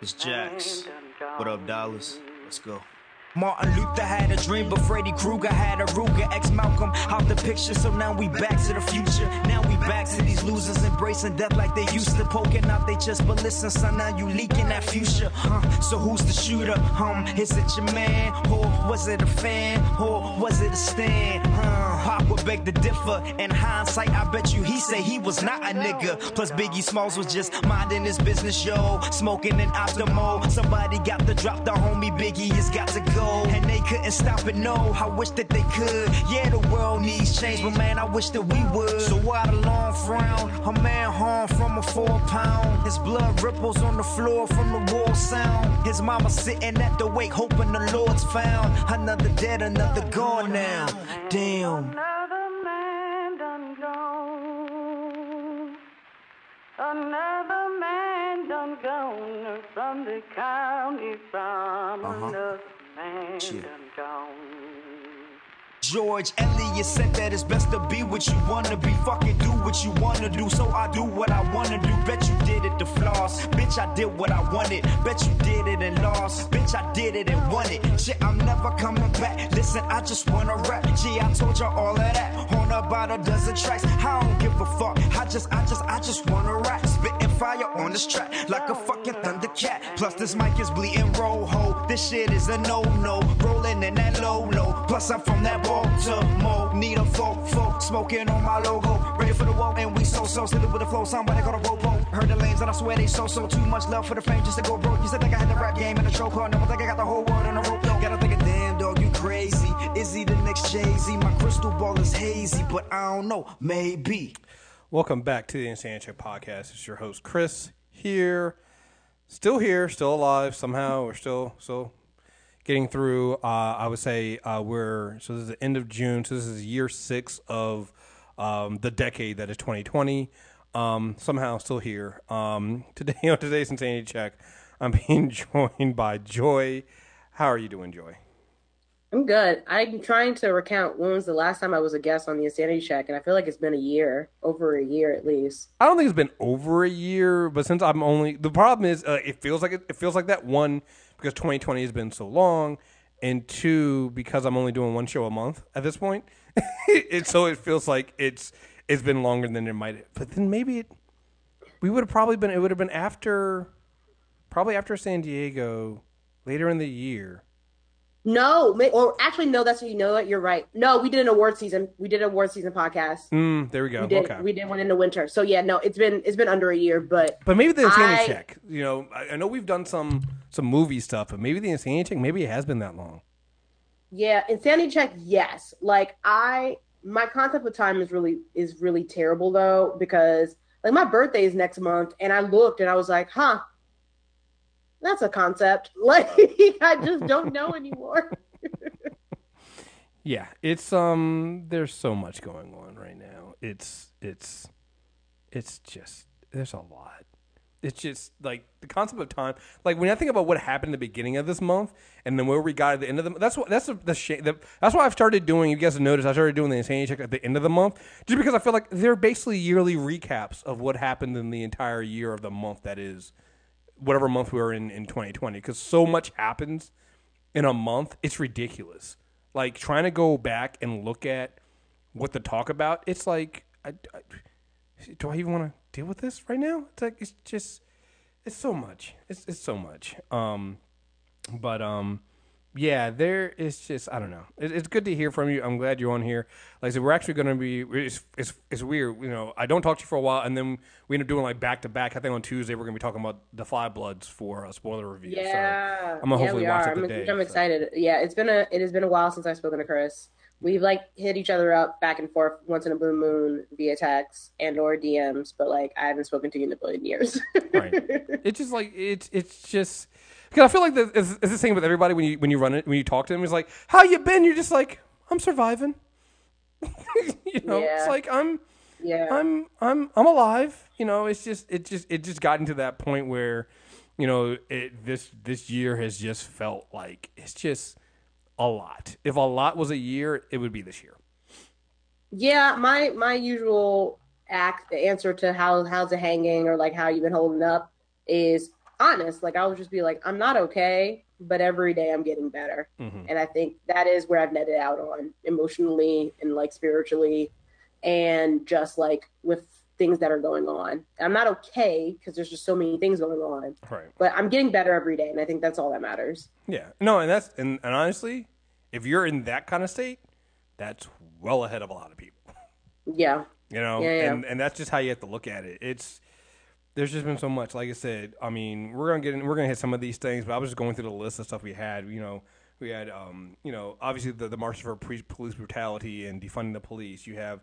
It's Jax. What up, Dallas? Let's go. Martin Luther had a dream, but Freddy Krueger had a Ruger. Ex Malcolm out the picture, so now we back to the future. Now we back to these losers embracing death like they used to, poking out they chest. But listen, son, now you leaking that future. Huh? So who's the shooter? Um, is it your man, or was it a fan, or was it a stand? Huh? Pop would beg to differ. In hindsight, I bet you he say he was not a nigga. Plus Biggie Smalls was just minding his business, yo, smoking an Optimo. Somebody got to drop the homie Biggie has got to go, and they couldn't stop it. No, I wish that they could. Yeah, the world needs change, but man, I wish that we would. So why the long frown? A man harmed from a four pound. His blood ripples on the floor from the war sound. His mama sitting at the wake, hoping the Lord's found. Another dead, another gone now. Damn. Another man done gone from the county from uh-huh. another man Shit. done gone. George Eliot said that it's best to be what you wanna be. Fucking do what you wanna do, so I do what I wanna do. Bet you did it to floss. Bitch, I did what I wanted. Bet you did it and lost. Bitch, I did it and won it. Shit, I'm never coming back. Listen, I just wanna rap. Gee, I told you all of that. On about a dozen tracks. I don't give a fuck. I just, I just, I just wanna rap. Fire on this track like a fucking thundercat. Plus, this mic is bleeding rojo. This shit is a no-no. Rolling in that low-low. Plus, I'm from that Baltimore. Need a folk, folk. Smoking on my logo. Ready for the wall, and we so-so. Still with the flow. Somebody call a ropo. Heard the lanes, and I swear they so-so. Too much love for the fame just to go broke. You said think I had the rap game in the chokehold. Never think I got the whole world in a rope, though. Gotta think of damn dog, you crazy. Is he the next Jay-Z? My crystal ball is hazy, but I don't know. Maybe. Welcome back to the Check Podcast. It's your host Chris here, still here, still alive. Somehow we're still still getting through. Uh, I would say uh, we're so this is the end of June. So this is year six of um, the decade that is 2020. Um, somehow still here. Um, today on today's Insanity Check, I'm being joined by Joy. How are you doing, Joy? I'm good. I'm trying to recount when was the last time I was a guest on the Insanity Check, and I feel like it's been a year, over a year at least. I don't think it's been over a year, but since I'm only the problem is uh, it feels like it, it feels like that one because 2020 has been so long, and two because I'm only doing one show a month at this point. it, so it feels like it's it's been longer than it might. But then maybe it we would have probably been it would have been after probably after San Diego later in the year. No, or actually, no. That's what you know what you're right. No, we did an award season. We did an award season podcast. Mm, there we go. We did. okay. We did one in the winter. So yeah, no, it's been it's been under a year, but But maybe the Insanity I- Check. You know, I, I know we've done some some movie stuff, but maybe the Insanity Check. Maybe it has been that long. Yeah, insanity check, yes. Like I my concept of time is really is really terrible though, because like my birthday is next month and I looked and I was like, huh, that's a concept. Like I just don't know anymore. Yeah, it's um there's so much going on right now. It's it's it's just there's a lot. It's just like the concept of time. Like when I think about what happened at the beginning of this month and then where we got at the end of the that's what that's the, the, sh- the that's why I've started doing. You guys have noticed I started doing the insanity check at the end of the month just because I feel like they're basically yearly recaps of what happened in the entire year of the month that is whatever month we were in in 2020 because so much happens in a month. It's ridiculous. Like trying to go back and look at what to talk about. It's like, I, I, do I even want to deal with this right now? It's like it's just, it's so much. It's it's so much. Um, but um, yeah, there is just I don't know. It, it's good to hear from you. I'm glad you're on here. Like I said, we're actually going to be. It's, it's it's weird. You know, I don't talk to you for a while, and then we end up doing like back to back. I think on Tuesday we're going to be talking about the Five Bloods for a spoiler review. So Yeah, I'm gonna yeah, hopefully we watch are. it I'm. I'm so. excited. Yeah, it's been a it has been a while since I've spoken to Chris. We've like hit each other up back and forth once in a blue moon via text and or DMs, but like I haven't spoken to you in a billion years. Right. It's just like it's it's just because I feel like it's, the same with everybody when you when you run it when you talk to them. It's like how you been? You're just like I'm surviving. you know, it's like I'm yeah. I'm I'm I'm alive. You know, it's just it just it just gotten to that point where you know it this this year has just felt like it's just a lot. If a lot was a year, it would be this year. Yeah, my my usual act the answer to how how's it hanging or like how you've been holding up is honest. Like I would just be like, I'm not okay, but every day I'm getting better. Mhm. And I think that is where I've netted out on emotionally and like spiritually and just like with things that are going on. I'm not okay because there's just so many things going on, Right. but I'm getting better every day. And I think that's all that matters. Yeah. No, and that's and, and honestly, if you're in that kind of state, that's well ahead of a lot of people. Yeah. You know, Yeah, yeah. and and that's just how you have to look at it. It's there's just been so much. Like I said, I mean, we're gonna get in, we're gonna hit some of these things, but I was just going through the list of stuff we had. You know, we had um, you know, obviously the the march for police brutality and defunding the police. You have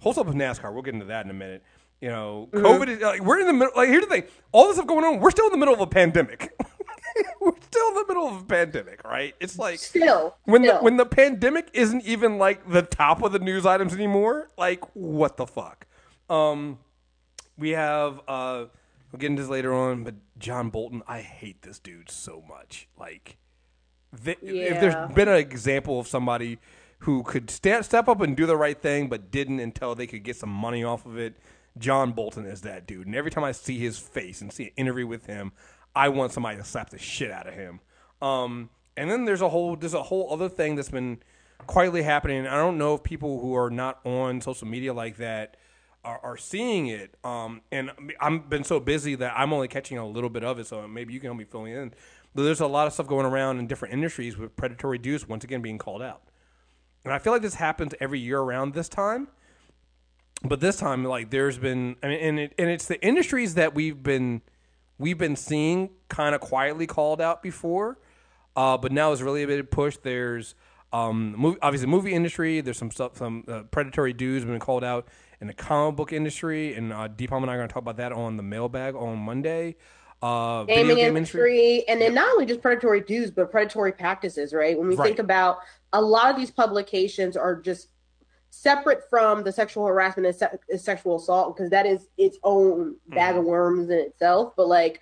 whole stuff with NASCAR. We'll get into that in a minute. You know, Mm-hmm. COVID is like we're in the middle. Like here's the thing: all this stuff going on, we're still in the middle of a pandemic. we're still in the middle of a pandemic, right? It's like Still. when the when the pandemic isn't even like the top of the news items anymore, like what the fuck? Um, we have uh, we'll get into this later on, but John Bolton, I hate this dude so much. Like, th- if there's been an example of somebody who could stand, step up and do the right thing, but didn't until they could get some money off of it, John Bolton is that dude. And every time I see his face and see an interview with him, I want somebody to slap the shit out of him. Um, and then there's a whole there's a whole other thing that's been quietly happening. I don't know if people who are not on social media like that are, are seeing it. Um, and I've been so busy that I'm only catching a little bit of it. So maybe you can help me fill in. But there's a lot of stuff going around in different industries with predatory dues once again being called out. And I feel like this happens every year around this time. But this time, like there's been, I mean, and it, and it's the industries that we've been we've been seeing kind of quietly called out before, uh, but now it's really a bit pushed. There's um, movie, obviously movie industry. There's some stuff, some uh, predatory dudes been called out in the comic book industry, and uh, Deepam and I are going to talk about that on the mailbag on Monday. Uh, video gaming game industry, and then not only just predatory dues, but predatory practices, right? When we Right. think about a lot of these publications are just separate from the sexual harassment and se- sexual assault because that is its own bag Mm-hmm. of worms in itself. But like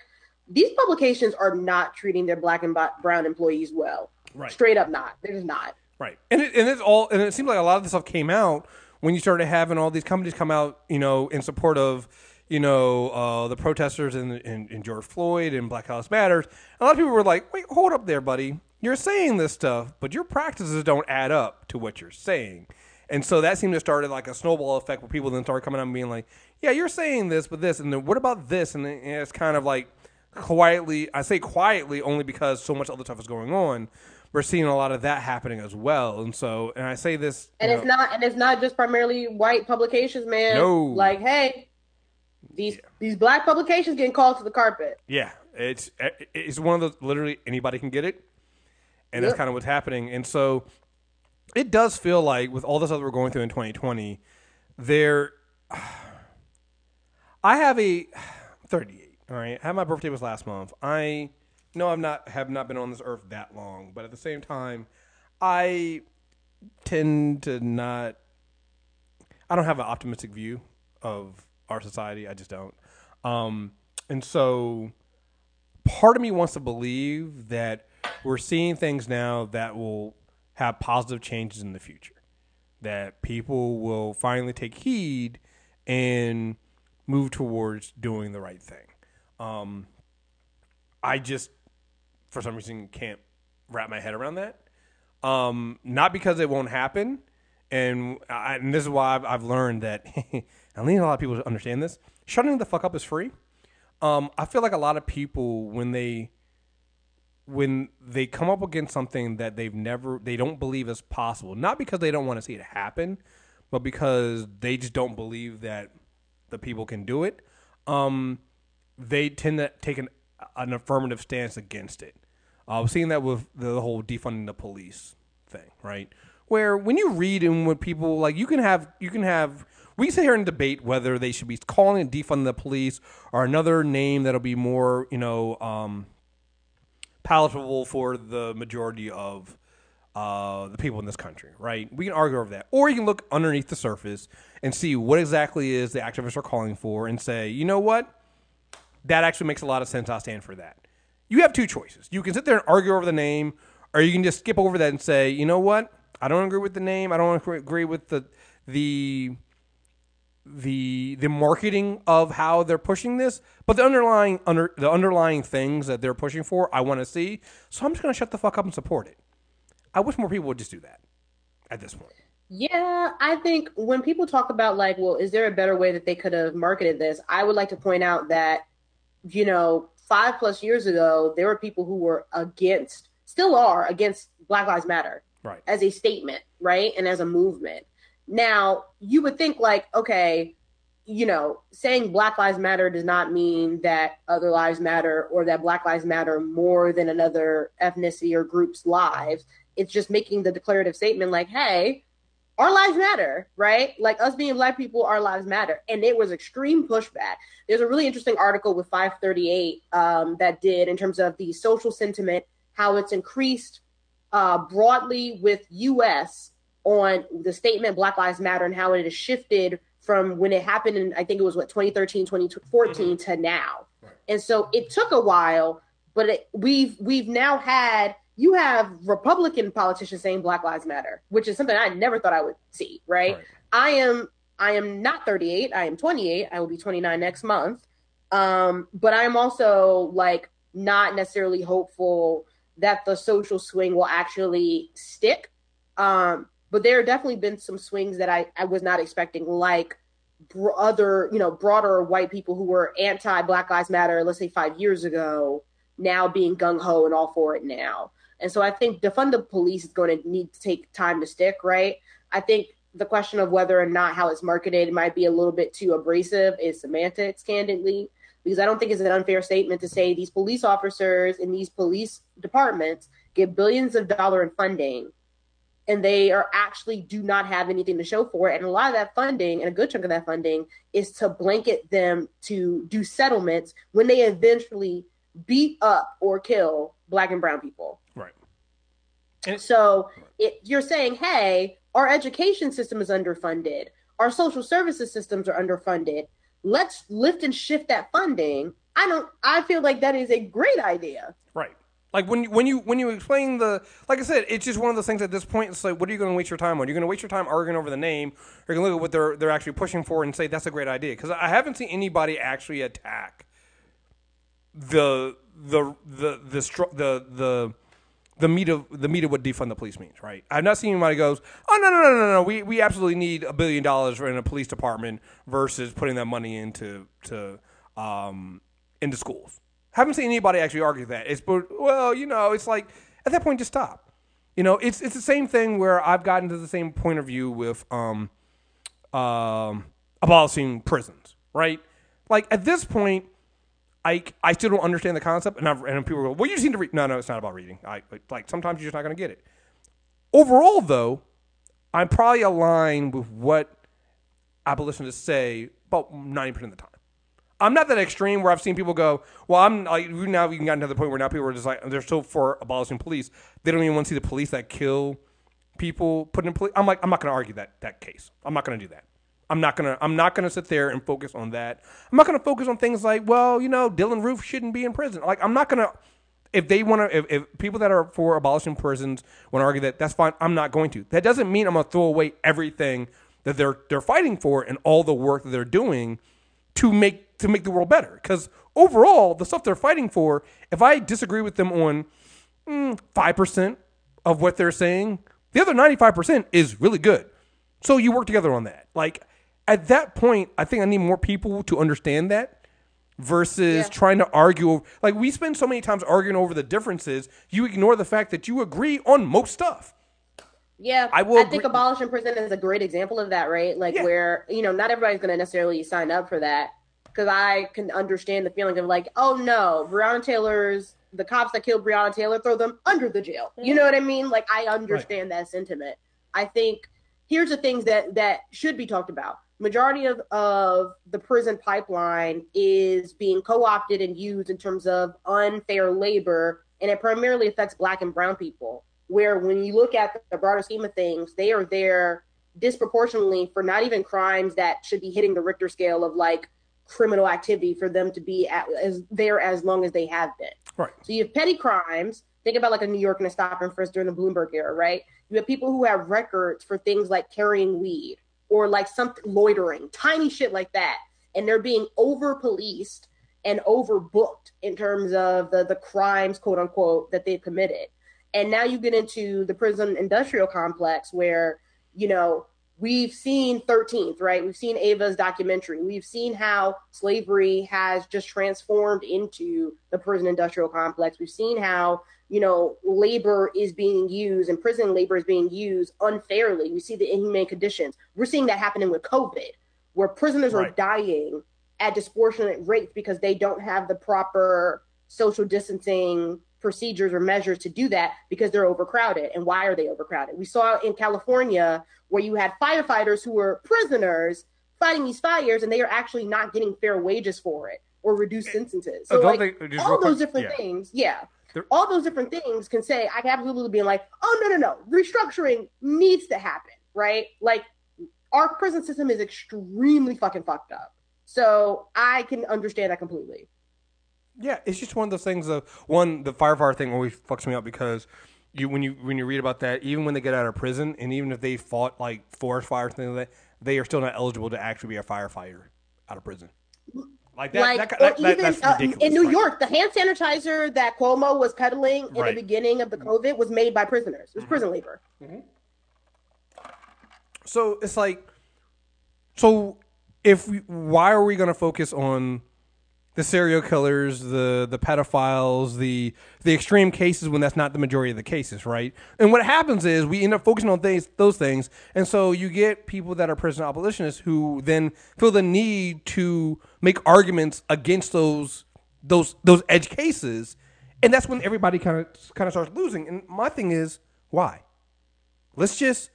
these publications are not treating their black and brown employees well. Right. Straight up not. They're just not. Right, and it, and it's all, and it seems like a lot of this stuff came out when you started having all these companies come out, you know, in support of, you know, uh, the protesters and in, in George Floyd and Black Lives Matters. A lot of people were like, "Wait, hold up, there, buddy. You're saying this stuff, but your practices don't add up to what you're saying." And so that seemed to start like a snowball effect where people then started coming out and being like, "Yeah, you're saying this, but this, and then what about this?" And then it's kind of like quietly. I say quietly only because so much other stuff is going on. We're seeing a lot of that happening as well, and so, and I say this, And it's know- not and it's not just primarily white publications, man. No. Like, hey, these these black publications getting called to the carpet. Yeah, it's it's one of those literally anybody can get it, and that's kind of what's happening. And so it does feel like with all this other we're going through in 2020, there. I have a 38. All right, I had my birthday was last month. I know I'm not have not been on this earth that long, but at the same time, I tend to not. I don't have an optimistic view of our society. I just don't. Um, and so part of me wants to believe that we're seeing things now that will have positive changes in the future. That people will finally take heed and move towards doing the right thing. Um, I just, for some reason, can't wrap my head around that. Um, not because it won't happen, and I, and this is why I've, I've learned that. I need a lot of people to understand this. Shutting the fuck up is free. Um, I feel like a lot of people when they when they come up against something that they've never they don't believe is possible, not because they don't want to see it happen, but because they just don't believe that the people can do it. Um, they tend to take an an affirmative stance against it. Uh, I was seeing that with the whole defunding the police thing, right? Where when you read and when people like you can have you can have we sit here and debate whether they should be calling it defund the police or another name that'll be more you know um, palatable for the majority of uh, the people in this country, right? We can argue over that, or you can look underneath the surface and see what exactly is the activists are calling for, and say, you know what, that actually makes a lot of sense. I'll stand for that. You have two choices. You can sit there and argue over the name, or you can just skip over that and say, you know what, I don't agree with the name. I don't agree- with the the the the marketing of how they're pushing this, but the underlying under the underlying things that they're pushing for, I want to see. So I'm just gonna shut the fuck up and support it. I wish more people would just do that at this point. Yeah, I think when people talk about like, well, is there a better way that they could have marketed this? I would like to point out that, you know, five plus years ago, there were people who were against, still are against Black Lives Matter Right. as a statement, right? And as a movement. Now, you would think like, okay, you know, saying Black Lives Matter does not mean that other lives matter or that Black Lives Matter more than another ethnicity or group's lives. It's just making the declarative statement like, hey, our lives matter, right? Like us being black people, our lives matter. And it was extreme pushback. There's a really interesting article with 538 um, that did in terms of the social sentiment, how it's increased uh, broadly with US on the statement Black Lives Matter and how it has shifted from when it happened in, I think it was what, 2013, 2014 to now. And so it took a while, but it, we've we've now had you have Republican politicians saying Black Lives Matter, which is something I never thought I would see. Right? Right. I am I am not 38. I am 28. I will be 29 next month. Um, but I'm also like not necessarily hopeful that the social swing will actually stick. Um, but there have definitely been some swings that I, I was not expecting, like br- other, you know, broader white people who were anti Black Lives Matter, let's say five years ago, now being gung ho and all for it now. And so I think defund the police is going to need to take time to stick, right? I think the question of whether or not how it's marketed might be a little bit too abrasive is semantics, candidly, because I don't think it's an unfair statement to say these police officers in these police departments get billions of dollar in funding and they are actually do not have anything to show for it. And a lot of that funding and a good chunk of that funding is to blanket them to do settlements when they eventually beat up or kill black and brown people. Right. So it, you're saying, hey, our education system is underfunded, our social services systems are underfunded. Let's lift and shift that funding. I don't. I feel like that is a great idea. Right. Like when you, when you when you explain the like I said, it's just one of those things at this point. It's like, what are you going to waste your time on? You're going to waste your time arguing over the name. or You're going to look at what they're they're actually pushing for and say that's a great idea. Because I haven't seen anybody actually attack the the the the str- the the the meat of the meat of what defund the police means, right? I've not seen anybody goes, oh no no no no no, we we absolutely need a billion dollars in a police department versus putting that money into to um into schools. Haven't seen anybody actually argue that. It's but well, you know, it's like at that point just stop. You know, it's it's the same thing where I've gotten to the same point of view with um um abolishing prisons, right? Like at this point, I, I still don't understand the concept, and, I've, and people go, "Well, you just need to read." No, no, it's not about reading. I like sometimes you're just not going to get it. Overall, though, I'm probably aligned with what abolitionists say about ninety percent of the time. I'm not that extreme where I've seen people go, "Well, I'm like now we've gotten to the point where now people are just like they're so for abolishing police, they don't even want to see the police that kill people put in police." I'm like, I'm not going to argue that that case. I'm not going to do that. I'm not gonna I'm not gonna sit there and focus on that. I'm not gonna focus on things like, well, you know, Dylann Roof shouldn't be in prison. Like I'm not gonna if they want to if, if people that are for abolishing prisons want to argue that that's fine, I'm not going to. That doesn't mean I'm gonna throw away everything that they're they're fighting for and all the work that they're doing to make to make the world better. Because overall, the stuff they're fighting for, if I disagree with them on mm, five percent of what they're saying, the other ninety five percent is really good. So you work together on that. Like at that point, I think I need more people to understand that versus Yeah. trying to argue. Like we spend so many times arguing over the differences, you ignore the fact that you agree on most stuff. Yeah, I will think agree- abolishing prison is a great example of that, right? Like Yeah. where you know not everybody's going to necessarily sign up for that because I can understand the feeling of like, oh no, Breonna Taylor's the cops that killed Breonna Taylor throw them under the jail. You know mm-hmm. what I mean? Like I understand that sentiment. I think here's the things that that should be talked about. Majority of of the prison pipeline is being co-opted and used in terms of unfair labor, and it primarily affects Black and Brown people. Where when you look at the broader scheme of things, they are there disproportionately for not even crimes that should be hitting the Richter scale of like criminal activity for them to be at, as there as long as they have been. Right. So you have petty crimes. Think about like a New York and a stop and frisk during the Bloomberg era, right? You have people who have records for things like carrying weed or like something loitering, tiny shit like that, and they're being over policed and overbooked in terms of the the crimes, quote unquote, that they've committed. And now you get into the prison industrial complex where, you know, we've seen 13th, right? We've seen Ava's documentary. We've seen how slavery has just transformed into the prison industrial complex. We've seen how, you know, labor is being used and prison labor is being used unfairly. We see the inhumane conditions. We're seeing that happening with COVID, where prisoners Right. are dying at disproportionate rates because they don't have the proper social distancing procedures or measures to do that because they're overcrowded. And why are they overcrowded? We saw in California where you had firefighters who were prisoners fighting these fires and they are actually not getting fair wages for it or reduced sentences. Oh, so Oh, like, they- all quick- those different yeah. things, yeah. There- all those different things can say I can absolutely be like, oh no, no, no, restructuring needs to happen, right? Like our prison system is extremely fucking fucked up. So I can understand that completely. Yeah, it's just one of those things of one the firefighter thing always fucks me up because you when you when you read about that, even when they get out of prison and even if they fought like forest fires things like that, they are still not eligible to actually be a firefighter out of prison. Like that, like, that, or that, that- even that's uh, in New right? York, the hand sanitizer that Cuomo was peddling in Right. the beginning of the COVID was made by prisoners. It Mm-hmm. was prison labor. So it's like, so if we, why are we going to focus on the serial killers, the the pedophiles, the the extreme cases when that's not the majority of the cases, right? And what happens is we end up focusing on things, those things, and so you get people that are prison abolitionists who then feel the need to make arguments against those those those edge cases, and that's when everybody kind of kind of starts losing. And my thing is why? let's just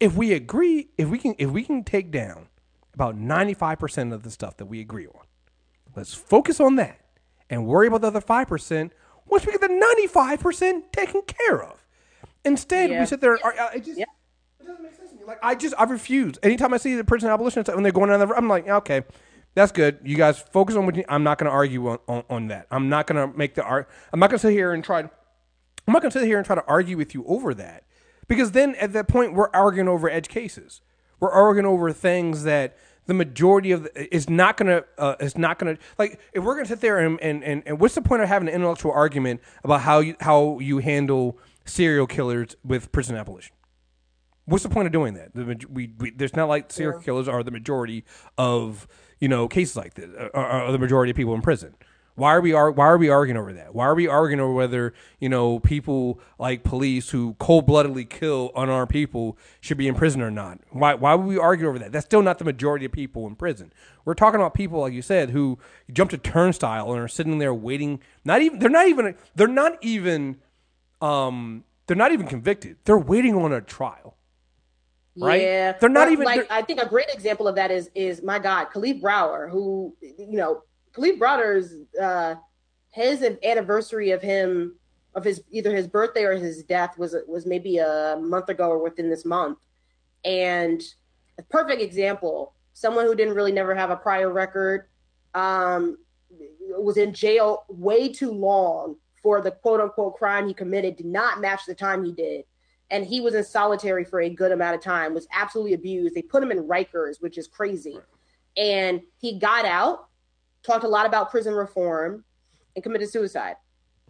if we agree if we can if we can take down about 95% of the stuff that we agree on let's focus on that and worry about the other 5% once we get the 95% taken care of instead Yeah. we sit there and ar- uh, it just Yeah. it doesn't make sense to me like i just i refuse anytime i see the prison abolitionists when they're going down the i'm like okay that's good you guys focus on what you, i'm not going to argue on, on, on that i'm not going to make the art i'm not going to sit here and try to I'm not going to sit here and try to argue with you over that because then at that point we're arguing over edge cases. We're arguing over things that the majority of the, is not to uh, is not to like if we're to sit there and, and, and, and what's the point of having an intellectual argument about how you how you handle serial killers with prison abolition? What's the point of doing that? The, we, we, there's not like serial killers are the majority of you know cases like this, uh, are, are the majority of people in prison. Why are we ar- Why are we arguing over that? Why are we arguing over whether you know people like police who cold bloodedly kill unarmed people should be in prison or not? Why Why would we argue over that? That's still not the majority of people in prison. We're talking about people like you said who jumped a turnstile and are sitting there waiting. Not even they're not even they're not even um they're not even convicted. They're waiting on a trial. Right? Yeah, They're not Or, even- like. they're- I think a great example of that is is my God, Kalief Browder, who you know, Kalief Browder's uh, his anniversary of him of his either his birthday or his death was was maybe a month ago or within this month, and a perfect example. Someone who didn't really never have a prior record, um, was in jail way too long for the quote unquote crime he committed. Did not match the time he did and he was in solitary for a good amount of time was absolutely abused they put him in rikers which is crazy and he got out talked a lot about prison reform and committed suicide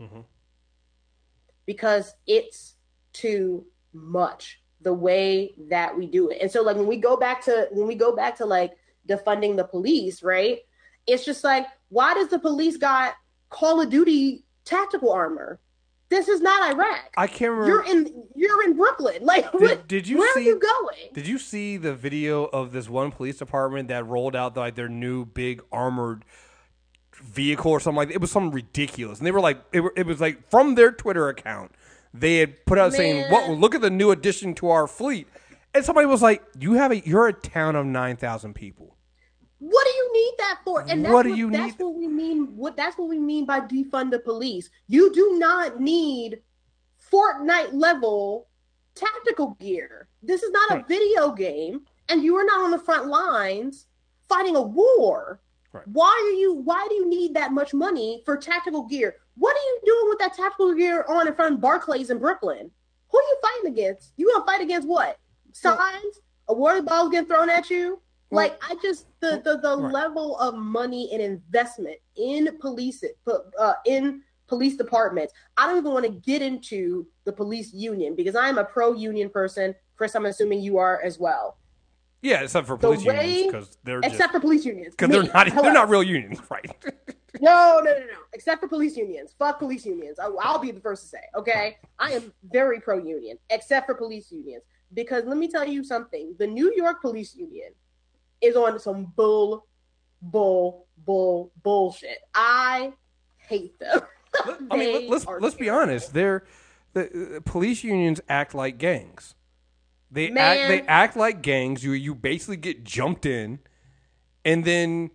Mhm. because it's too much the way that we do it and so like when we go back to when we go back to like defunding the police right it's just like why does the police got call of duty tactical armor this is not iraq I can't remember. you're in you're in Brooklyn. Like what, did you where see- are you going? Did you see the video of this one police department that rolled out like their new big armored vehicle or something like that? It was something ridiculous, and they were like, it, were, it was like from their Twitter account, they had put out saying, Man. "What? Look at the new addition to our fleet." And somebody was like, "You have a you're a town of nine thousand people. What do you need that for? And that's What what, do you that's need- what we mean. What that's what we mean by defund the police. You do not need Fortnite level tactical gear. This is not a hmm. video game, and you are not on the front lines fighting a war. Right. Why are you? Why do you need that much money for tactical gear? What are you doing with that tactical gear on in front of Barclays in Brooklyn? Who are you fighting against? You gonna fight against what? Signs? a water bottle getting thrown at you. Like I just the the, the level of money and investment in police uh, in police departments. I don't even want to get into the police union because I am a pro union person. Chris, I'm assuming you are as well. Yeah, except for The police way- unions because they're Except just, for police unions, because they're not Hello. they're not real unions, right? No, no, no, no. Except for police unions. Fuck police unions. I, I'll be the first to say. Okay, I am very pro union, except for police unions, because let me tell you something. The New York Police Union is on some bull, bull, bull, bullshit. I hate them. I mean, let's let's be honest. They're the uh, police unions act like gangs. They Man. act they act like gangs. You you basically get jumped in, and then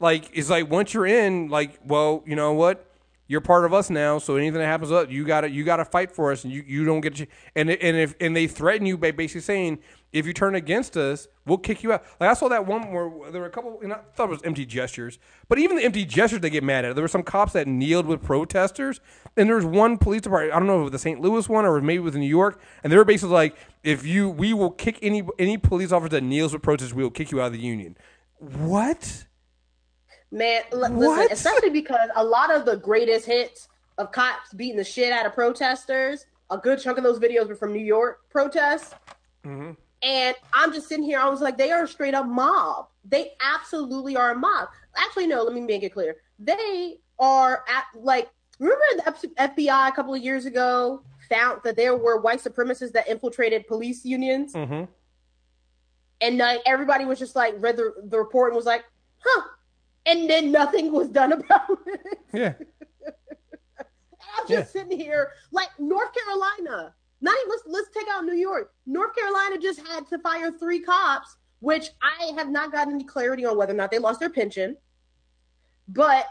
like it's like once you're in, like well, you know what, you're part of us now. So anything that happens, up you gotta you gotta fight for us, and you, you don't get and and if and they threaten you by basically saying if you turn against us, we'll kick you out. Like I saw that one where there were a couple, and I thought it was empty gestures, but even the empty gestures they get mad at. There were some cops that kneeled with protesters, and there was one police department. I don't know if it was the St. Louis one or maybe it was in New York, and they were basically like, if you, we will kick any any police officer that kneels with protesters, we will kick you out of the union. What? Man, l- listen, especially because a lot of the greatest hits of cops beating the shit out of protesters, a good chunk of those videos were from New York protests. Mm-hmm. And I'm just sitting here, I was like, they are a straight up mob. They absolutely are a mob. Actually, no, let me make it clear. They are at, like, remember the FBI a couple of years ago found that there were white supremacists that infiltrated police unions? Mm-hmm. and like everybody was just like read the, the report and was like, huh. And then nothing was done about it. Yeah. I'm just sitting here like North Carolina. Not even let's let's take out New York. North Carolina just had to fire three cops, which I have not gotten any clarity on whether or not they lost their pension. But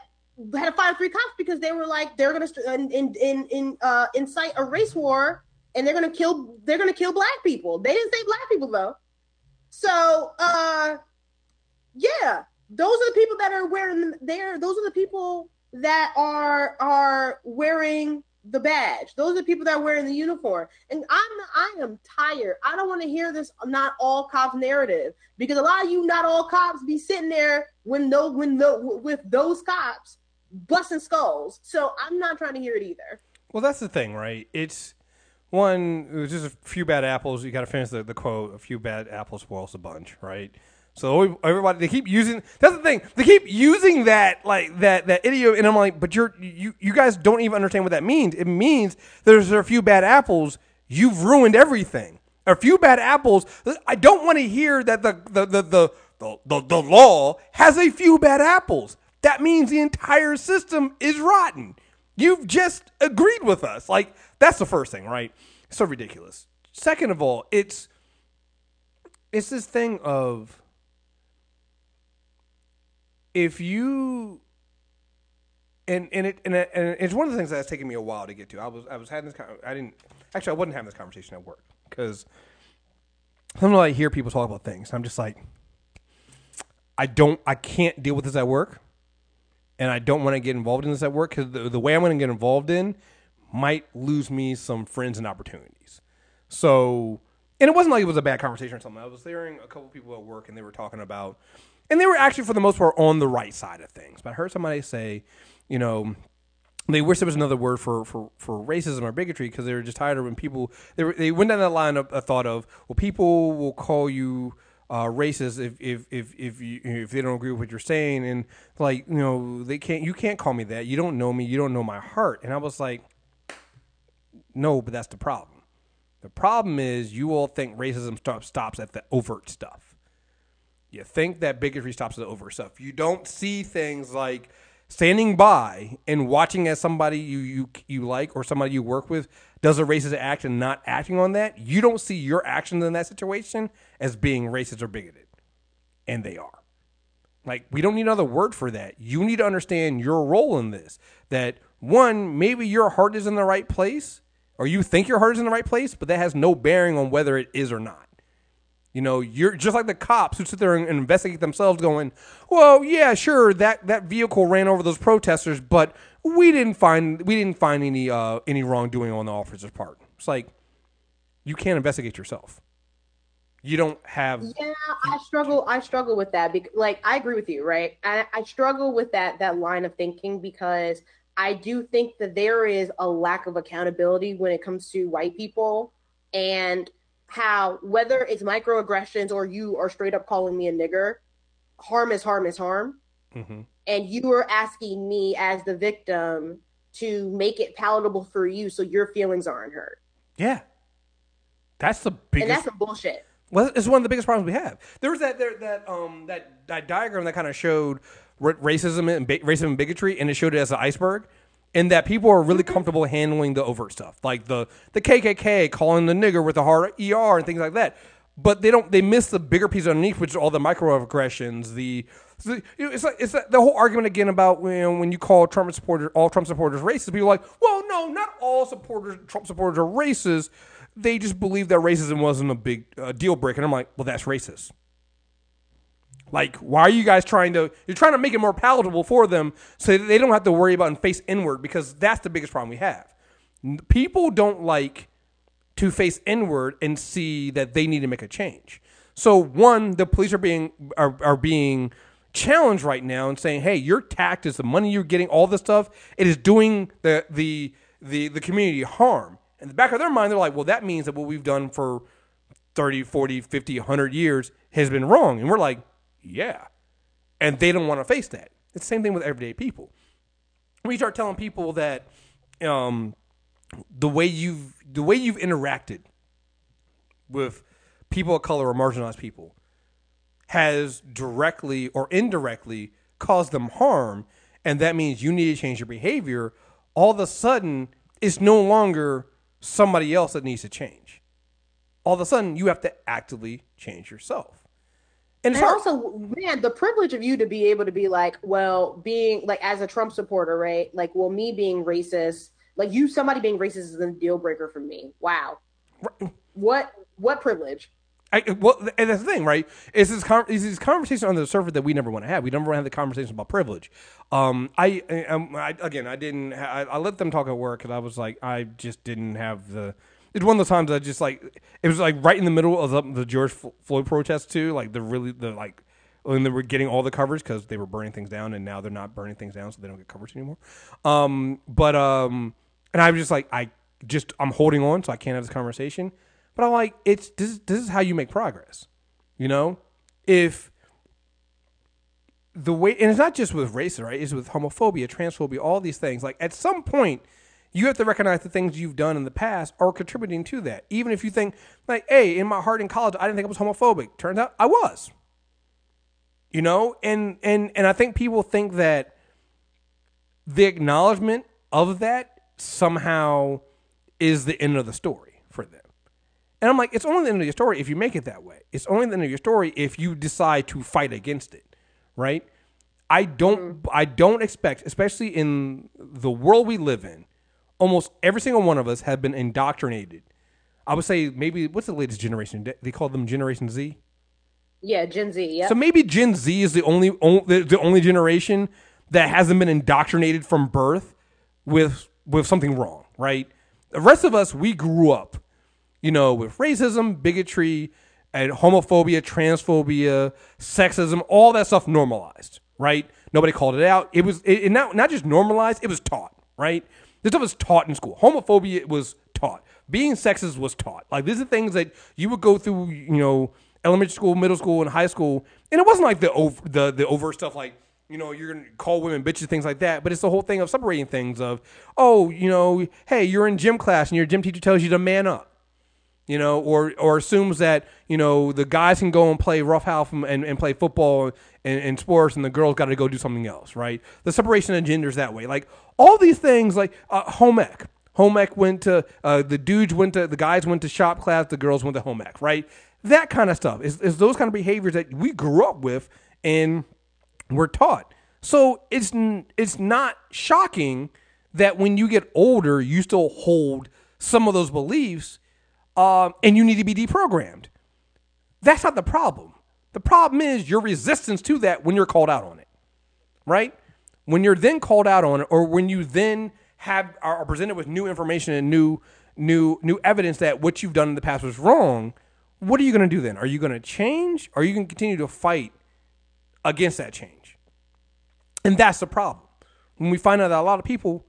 had to fire three cops because they were like they're gonna st- in in in, uh, incite a race war and they're gonna kill they're gonna kill black people. They didn't say black people though. So uh yeah, those are the people that are wearing there. Those are the people that are are wearing the badge. Those are the people that wearing the uniform. And I'm I am tired. I don't want to hear this not all cops narrative because a lot of you not all cops be sitting there when no when no with those cops busting skulls. So I'm not trying to hear it either. Well, that's the thing, right? It's one. It was just a few bad apples. You got to finish the, the quote. A few bad apples spoils a bunch, right? So everybody they keep using. That's the thing. They keep using that like that that idiom, and I'm like, but you're you you guys don't even understand what that means. It means there's a few bad apples. You've ruined everything. A few bad apples. I don't want to hear that the the the the the, the, the law has a few bad apples. That means the entire system is rotten. You've just agreed with us. Like that's the first thing, right? So ridiculous. Second of all, it's it's this thing of if you and and it and, and it's one of the things that's taken me a while to get to. I was I was having this con- I didn't actually I wasn't having this conversation at work because sometimes I hear people talk about things. I'm just like I don't I can't deal with this at work and I don't want to get involved in this at work because the, the way I'm going to get involved in might lose me some friends and opportunities. So, and it wasn't like it was a bad conversation or something. I was hearing a couple people at work and they were talking about, and they were actually for the most part on the right side of things. But I heard somebody say, you know, they wish there was another word for, for, for racism or bigotry because they were just tired of when people they were, they went down that line of a thought of well people will call you uh, racist if if if if you if they don't agree with what you're saying. And like you know they can't you can't call me that. You don't know me. You don't know my heart. And I was like no but that's the problem. The problem is you all think racism stop, stops at the overt stuff you think that bigotry stops at the overt stuff you don't see things like standing by and watching as somebody you you you like or somebody you work with does a racist act and not acting on that, you don't see your actions in that situation as being racist or bigoted. And they are. Like we don't need another word for that. You need to understand your role in this. That one, maybe your heart is in the right place or you think your heart is in the right place, but that has no bearing on whether it is or not. You know, you're just like the cops who sit there and investigate themselves, going, "Well, yeah, sure, that that vehicle ran over those protesters, but we didn't find we didn't find any uh, any wrongdoing on the officer's part." It's like you can't investigate yourself. You don't have Yeah, I struggle. I struggle with that. Because, like, I agree with you, right? I, I struggle with that that line of thinking because I do think that there is a lack of accountability when it comes to white people and how whether it's microaggressions or you are straight up calling me a nigger, harm is harm is harm, Mhm. and you are asking me as the victim to make it palatable for you so your feelings aren't hurt, yeah. That's the and biggest. that's some bullshit. Well, it's one of the biggest problems we have. There was that there, that um that, that diagram that kind of showed racism and racism and bigotry, and it showed it as an iceberg, and that people are really comfortable handling the overt stuff, like the the KKK calling the nigger with a hard ER and things like that. But they don't. They miss the bigger piece underneath, which is all the microaggressions. The, it's like it's like the whole argument again about know, when you call Trump supporters all Trump supporters racist. People are like, well, no, not all supporters Trump supporters are racist. They just believe that racism wasn't a big uh, deal breaker. And I'm like, well, that's racist. Like, why are you guys trying to? You're trying to make it more palatable for them so they don't have to worry about and face inward because that's the biggest problem we have. People don't like to face inward and see that they need to make a change. So one, the police are being are, are being challenged right now and saying, "Hey, your tact is the money you're getting, all this stuff. It is doing the the the the community harm." In the back of their mind, they're like, "Well, that means that what we've done for 30, 40, 50, 100 years has been wrong." And we're like, "Yeah." And they don't want to face that. It's the same thing with everyday people. When you start telling people that um, the way you've the way you've interacted with people of color or marginalized people has directly or indirectly caused them harm, and that means you need to change your behavior. All of a sudden, it's no longer somebody else that needs to change. All of a sudden, you have to actively change yourself. And And also, man, the privilege of you to be able to be like, well, being like as a Trump supporter, right? Like, well, me being racist, like you, somebody being racist is a deal breaker for me. Wow, what what privilege? I, well, and that's the thing, right? Is this con- is these conversations on the surface that we never want to have. We never want to have the conversation about privilege. Um, I, I, um, I again, I didn't. Ha- I, I let them talk at work because I was like, I just didn't have the. It's one of those times I just like. It was like right in the middle of the, the George Floyd protest too. Like the really the like when they were getting all the coverage because they were burning things down, and now they're not burning things down, so they don't get coverage anymore. Um, but um, and I was just like, I just I'm holding on, so I can't have this conversation. But I'm like, it's this. This is how you make progress. You know, if the way, and it's not just with race, right? It's with homophobia, transphobia, all these things. Like at some point, you have to recognize the things you've done in the past are contributing to that. Even if you think, like, hey, in my heart in college, I didn't think I was homophobic. Turns out I was. You know, and and and I think people think that the acknowledgement of that somehow is the end of the story for them. And I'm like, it's only the end of your story if you make it that way. It's only the end of your story if you decide to fight against it, right? I don't mm-hmm. I don't expect, especially in the world we live in, almost every single one of us have been indoctrinated. I would say maybe what's the latest generation? They call them Generation Z. Yeah, Gen Z. Yeah, So maybe Gen Z is the only on- the, the only generation that hasn't been indoctrinated from birth with with something wrong, right? The rest of us we grew up, you know, with racism, bigotry, and homophobia, transphobia, sexism, all that stuff normalized, right? Nobody called it out. It was it, it not not just normalized, it was taught, right? This stuff was taught in school. Homophobia was taught. Being sexist was taught. Like these are things that you would go through, you know, elementary school, middle school, and high school, and it wasn't like the over, the the overt stuff like you know you're gonna call women bitches, things like that. But it's the whole thing of separating things of oh, you know, hey, you're in gym class and your gym teacher tells you to man up you know, or or assumes that you know the guys can go and play roughhouse and, and, and play football and, and sports, and the girls got to go do something else, right? The separation of genders that way, like all these things, like uh, home ec. Home ec went to uh, the dudes went to the guys went to shop class, the girls went to home ec, right? That kind of stuff is, is those kind of behaviors that we grew up with and we're taught. So it's it's not shocking that when you get older, you still hold some of those beliefs um, and you need to be deprogrammed. That's not the problem. The problem is your resistance to that when you're called out on it, right? When you're then called out on it, or when you then have are presented with new information and new new new evidence that what you've done in the past was wrong. what are you going to do then? Are you going to change? Or are you going to continue to fight against that change? And that's the problem. When we find out that a lot of people,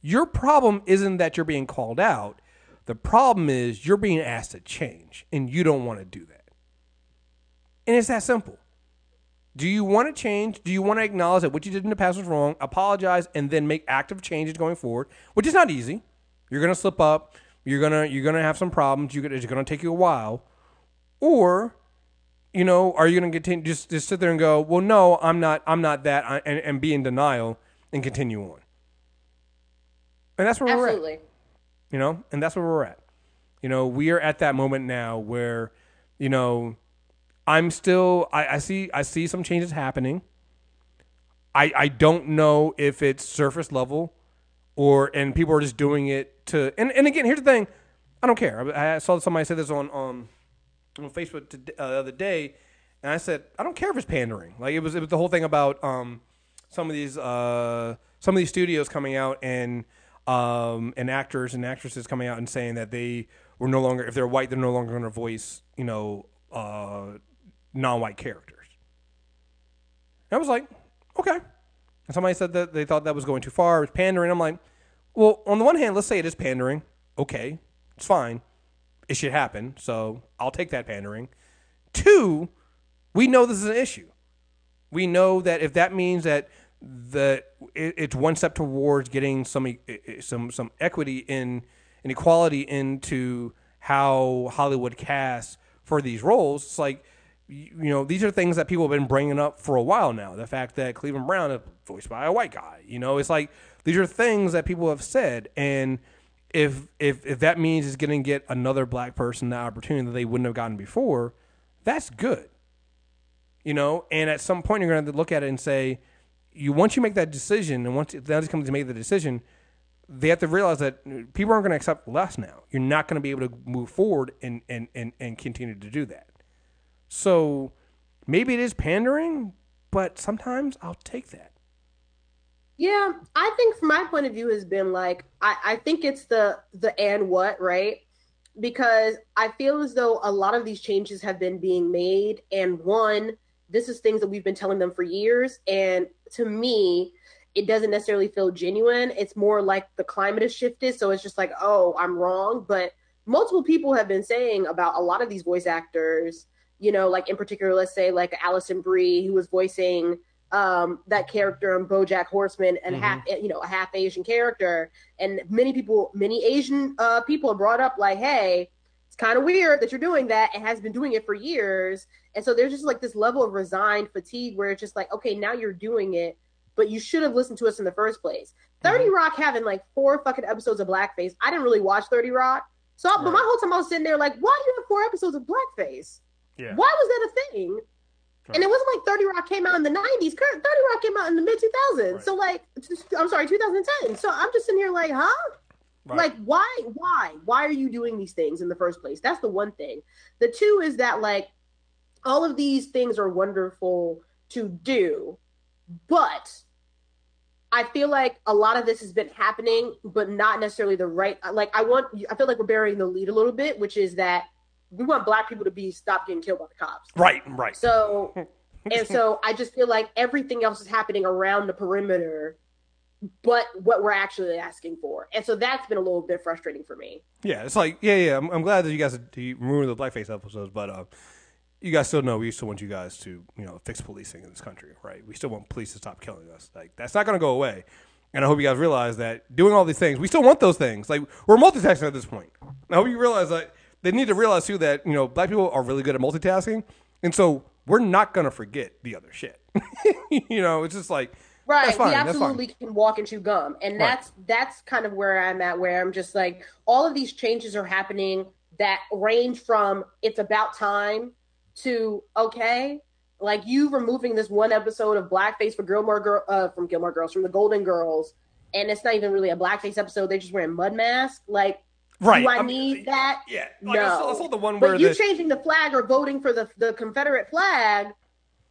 your problem isn't that you're being called out. The problem is you're being asked to change and you don't want to do that. And it's that simple. Do you want to change? Do you want to acknowledge that what you did in the past was wrong, apologize, and then make active changes going forward, which is not easy. You're gonna slip up. You're gonna you're gonna have some problems. You're gonna, it's gonna take you a while. Or, you know, are you gonna continue just just sit there and go, well, no, I'm not I'm not that, I, and, and be in denial and continue on. And that's where we're at Absolutely. you know and that's where we're at you know we are at that moment now where you know i'm still i, I see i see some changes happening. I i don't know if it's surface level or and people are just doing it to and, and again here's the thing. I don't care. I, saw somebody say this on on, on facebook uh, the other day and i said i don't care if it's pandering. Like it was it was the whole thing about um some of these uh some of these studios coming out and um, and actors and actresses coming out and saying that they were no longer, if they're white, they're no longer going to voice, you know, uh, non-white characters. And I was like, okay. And somebody said that they thought that was going too far, it was pandering. I'm like, well, on the one hand, let's say it is pandering. Okay, it's fine. It should happen, so I'll take that pandering. Two, we know this is an issue. We know that if that means that the it, it's one step towards getting some some some equity in and equality into how Hollywood casts for these roles, it's like you know these are things that people have been bringing up for a while now. The fact that Cleveland Brown is voiced by a white guy, you know, it's like these are things that people have said, and if if if that means it's going to get another black person the opportunity that they wouldn't have gotten before, that's good. You know and at some point you're going to to look at it and say you once you make that decision and once that comes to make the decision they have to realize that people aren't going to accept less now. You're not going to be able to move forward and, and, and, and continue to do that so maybe it is pandering but sometimes i'll take that Yeah, I think from my point of view has been like I, I think it's the the and what, right? Because I feel as though a lot of these changes have been being made and one, this is things that we've been telling them for years. And to me, it doesn't necessarily feel genuine. It's more like the climate has shifted. So it's just like, oh, I'm wrong. But multiple people have been saying about a lot of these voice actors, you know, like in particular, let's say like Alison Brie, who was voicing um, that character in BoJack Horseman and half, you know, a half Asian character. And many people, many Asian uh, people brought up like, hey, it's kind of weird that you're doing that and has been doing it for years. And so there's just like this level of resigned fatigue where it's just like, okay, now you're doing it, but you should have listened to us in the first place. 30 Rock having like four fucking episodes of blackface. I didn't really watch 30 Rock. So, but my whole time I was sitting there like, why do you have four episodes of blackface? Yeah Why was that a thing? And it wasn't like 30 Rock came out in the 90s. 30 Rock came out in the mid 2000s. Right. So, like, I'm sorry, 2010. So I'm just sitting here like, huh? Right. Like, why? Why? Why are you doing these things in the first place? That's the one thing. The two is that, like, all of these things are wonderful to do, but I feel like a lot of this has been happening, but not necessarily the right. Like, I want, I feel like we're burying the lead a little bit, which is that we want black people to be stopped getting killed by the cops. right right So, and so I just feel like everything else is happening around the perimeter, but what we're actually asking for. And so that's been a little bit frustrating for me. Yeah, it's like yeah, yeah. I'm, I'm glad that you guys you removed the blackface episodes, but uh, you guys still know we still want you guys to you know fix policing in this country, right? We still want police to stop killing us. Like that's not going to go away. And I hope you guys realize that doing all these things, we still want those things. Like we're multitasking at this point. I hope you realize that they need to realize too that you know black people are really good at multitasking, and so we're not going to forget the other shit. you know, it's just like Right. Fine, we absolutely can walk and chew gum. And Right. that's that's kind of where I'm at where I'm just like all of these changes are happening that range from it's about time to okay, like you removing this one episode of blackface for Gilmore Girl uh, from Gilmore Girls from the Golden Girls and it's not even really a blackface episode, they're just wearing mud masks. Like right. do I, I mean, need that? Yeah, like, I, no. saw, I saw the one where But you the, changing the flag or voting for the the Confederate flag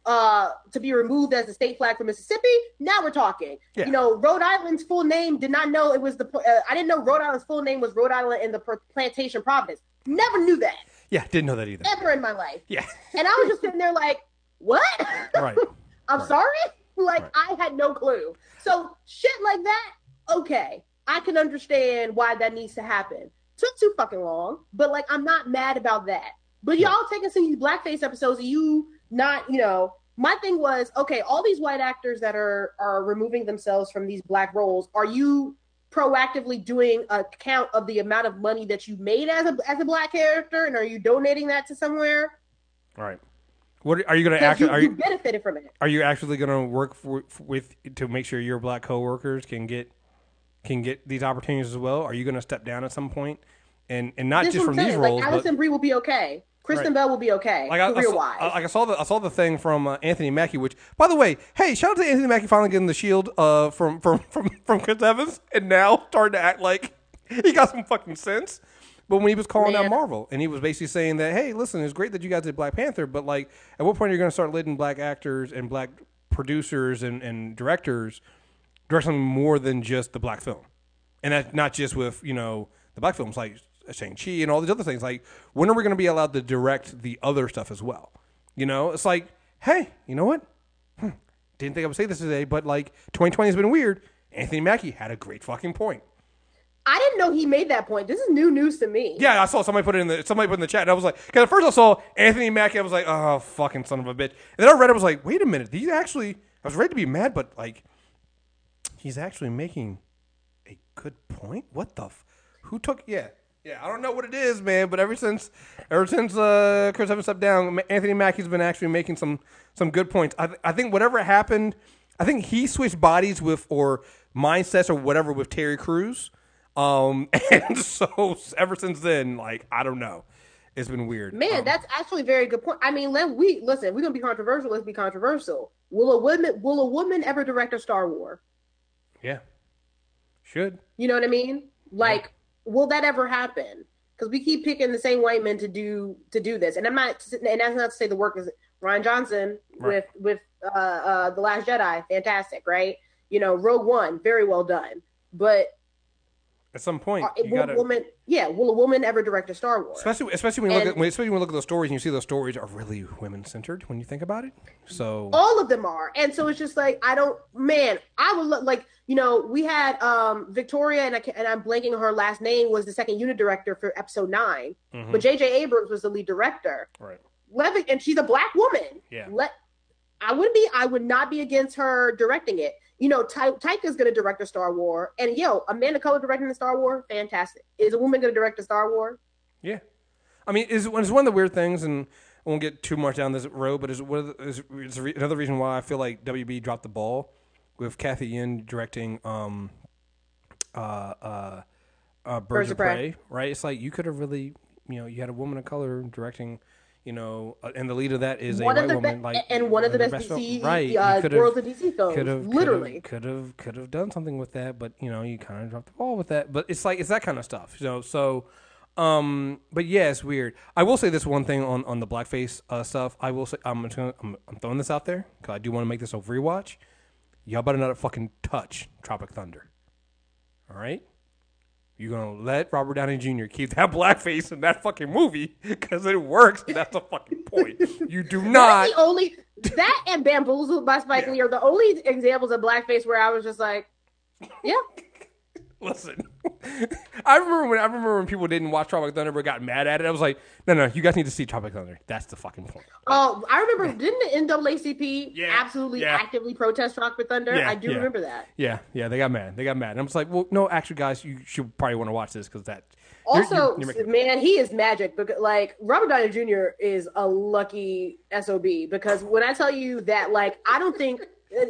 uh to be removed as the state flag for Mississippi. Now we're talking. Yeah. You know, Rhode Island's full name did not know it was the. Uh, I didn't know Rhode Island's full name was Rhode Island in the plantation Providence. Never knew that. Yeah, didn't know that either. ever in my life. Yeah, And I was just sitting there like, what? right. I'm Right. sorry? Like, Right. I had no clue. So, shit like that, okay. I can understand why that needs to happen. Took too fucking long, but like, I'm not mad about that. But y'all taking some of these blackface episodes, you not, you know, my thing was, okay, all these white actors that are are removing themselves from these black roles, are you proactively doing a count of the amount of money that you made as a as a black character, and are you donating that to somewhere? All right. What are you going to actually? you, Are you you benefited from it. are you actually going to work for, with to make sure your black coworkers can get can get these opportunities as well? Are you going to step down at some point and and not This just from these roles, Like Alison Brie will be okay. Kristen Right. Bell will be okay. Like I, I, career saw, wise. I, like I saw the I saw the thing from uh, Anthony Mackie, which by the way, hey, shout out to Anthony Mackie finally getting the shield uh, from from from from Chris Evans, and now starting to act like he got some fucking sense. But when he was calling out Marvel, and he was basically saying that, hey, listen, it's great that you guys did Black Panther, but like, at what point are you going to start letting black actors and black producers and, and directors direct something more than just the black film? and that's not just with you know the black films like Shang Chi and all these other things. Like, when are we going to be allowed to direct the other stuff as well? You know, it's like, hey, you know what? Hmm, didn't think I would say this today, but like 2020 has been weird. Anthony Mackie had a great fucking point. I didn't know he made that point. This is new news to me. Yeah, I saw somebody put it in the somebody put in the chat, and I was like, because at first I saw Anthony Mackie, I was like, oh fucking son of a bitch, and then I read, it, I was like, wait a minute, these actually, I was ready to be mad, but like, he's actually making a good point. What the, f- who took? Yeah, yeah, I don't know what it is, man, but ever since, ever since uh, Chris Evans stepped down, Anthony Mackie's been actually making some some good points. I, th- I think whatever happened, I think he switched bodies with or mindsets or whatever with Terry Crews. Um, and so ever since then, like I don't know, it's been weird. Man, Um, that's actually a very good point. I mean, let we listen. We're gonna be controversial. Let's be controversial. Will a woman will a woman ever direct a Star Wars? Yeah, should You know what I mean? Like, will that ever happen? Because we keep picking the same white men to do to do this, and I'm not. And that's not to say the work is Rian Johnson Right. with with uh, uh, the Last Jedi, fantastic, right? You know, Rogue One, very well done. But at some point you will gotta. a woman, yeah, will a woman ever direct a Star Wars? Especially, especially when you look at when, especially when you look at those stories and you see those stories are really women centered when you think about it. So all of them are and so it's just like i don't man i would look like you know we had um victoria and, I and I'm blanking on her last name was the second unit director for episode 9 Mhm. but jj abrams was the lead director right, Levick, and she's a black woman Yeah. let i wouldn't be i would not be against her directing it you know Ty- taika's going to direct a star wars and yo amanda Coller directing the star wars fantastic is a woman going to direct a star wars yeah. I mean, is it's one of the weird things, and I won't get too much down this road, but is one is, is re- another reason why I feel like WB dropped the ball with Cathy Yan directing um uh uh, uh Birds, of Prey. right? It's like you could have really, you know, you had a woman of color directing. You know, uh, and the lead of that is one a white the be- woman, like and one of the their best film- DC right? uh, of DC films, could have literally. could have could have done something with that, but you know, you kind of dropped the ball with that. But it's like it's that kind of stuff, you know. So, um, but yeah, it's weird. I will say this one thing on on the blackface uh, stuff. I will say I'm just gonna, I'm, I'm throwing this out there because I do want to make this a rewatch. Y'all better not fucking touch Tropic Thunder. All right. You're gonna let Robert Downey Jr. keep that blackface in that fucking movie because it works. And that's the fucking point. You do not. That's the only that and Bamboozled by Spike Lee are the only examples of blackface where I was just like, yeah, Listen, I remember when I remember when people didn't watch Tropic Thunder but got mad at it. I was like, no, no, you guys need to see Tropic Thunder. That's the fucking point. Oh, I remember. Didn't the NAACP Yeah, absolutely yeah. actively protest Tropic Thunder? Yeah, I do remember that. Yeah, yeah, they got mad. They got mad. And I'm just like, well, no, actually, guys, you should probably want to watch this because that. Also, you're- you're man, he is magic. Because like Robert Downey Jr. is a lucky sob. Because when I tell you that, like, I don't think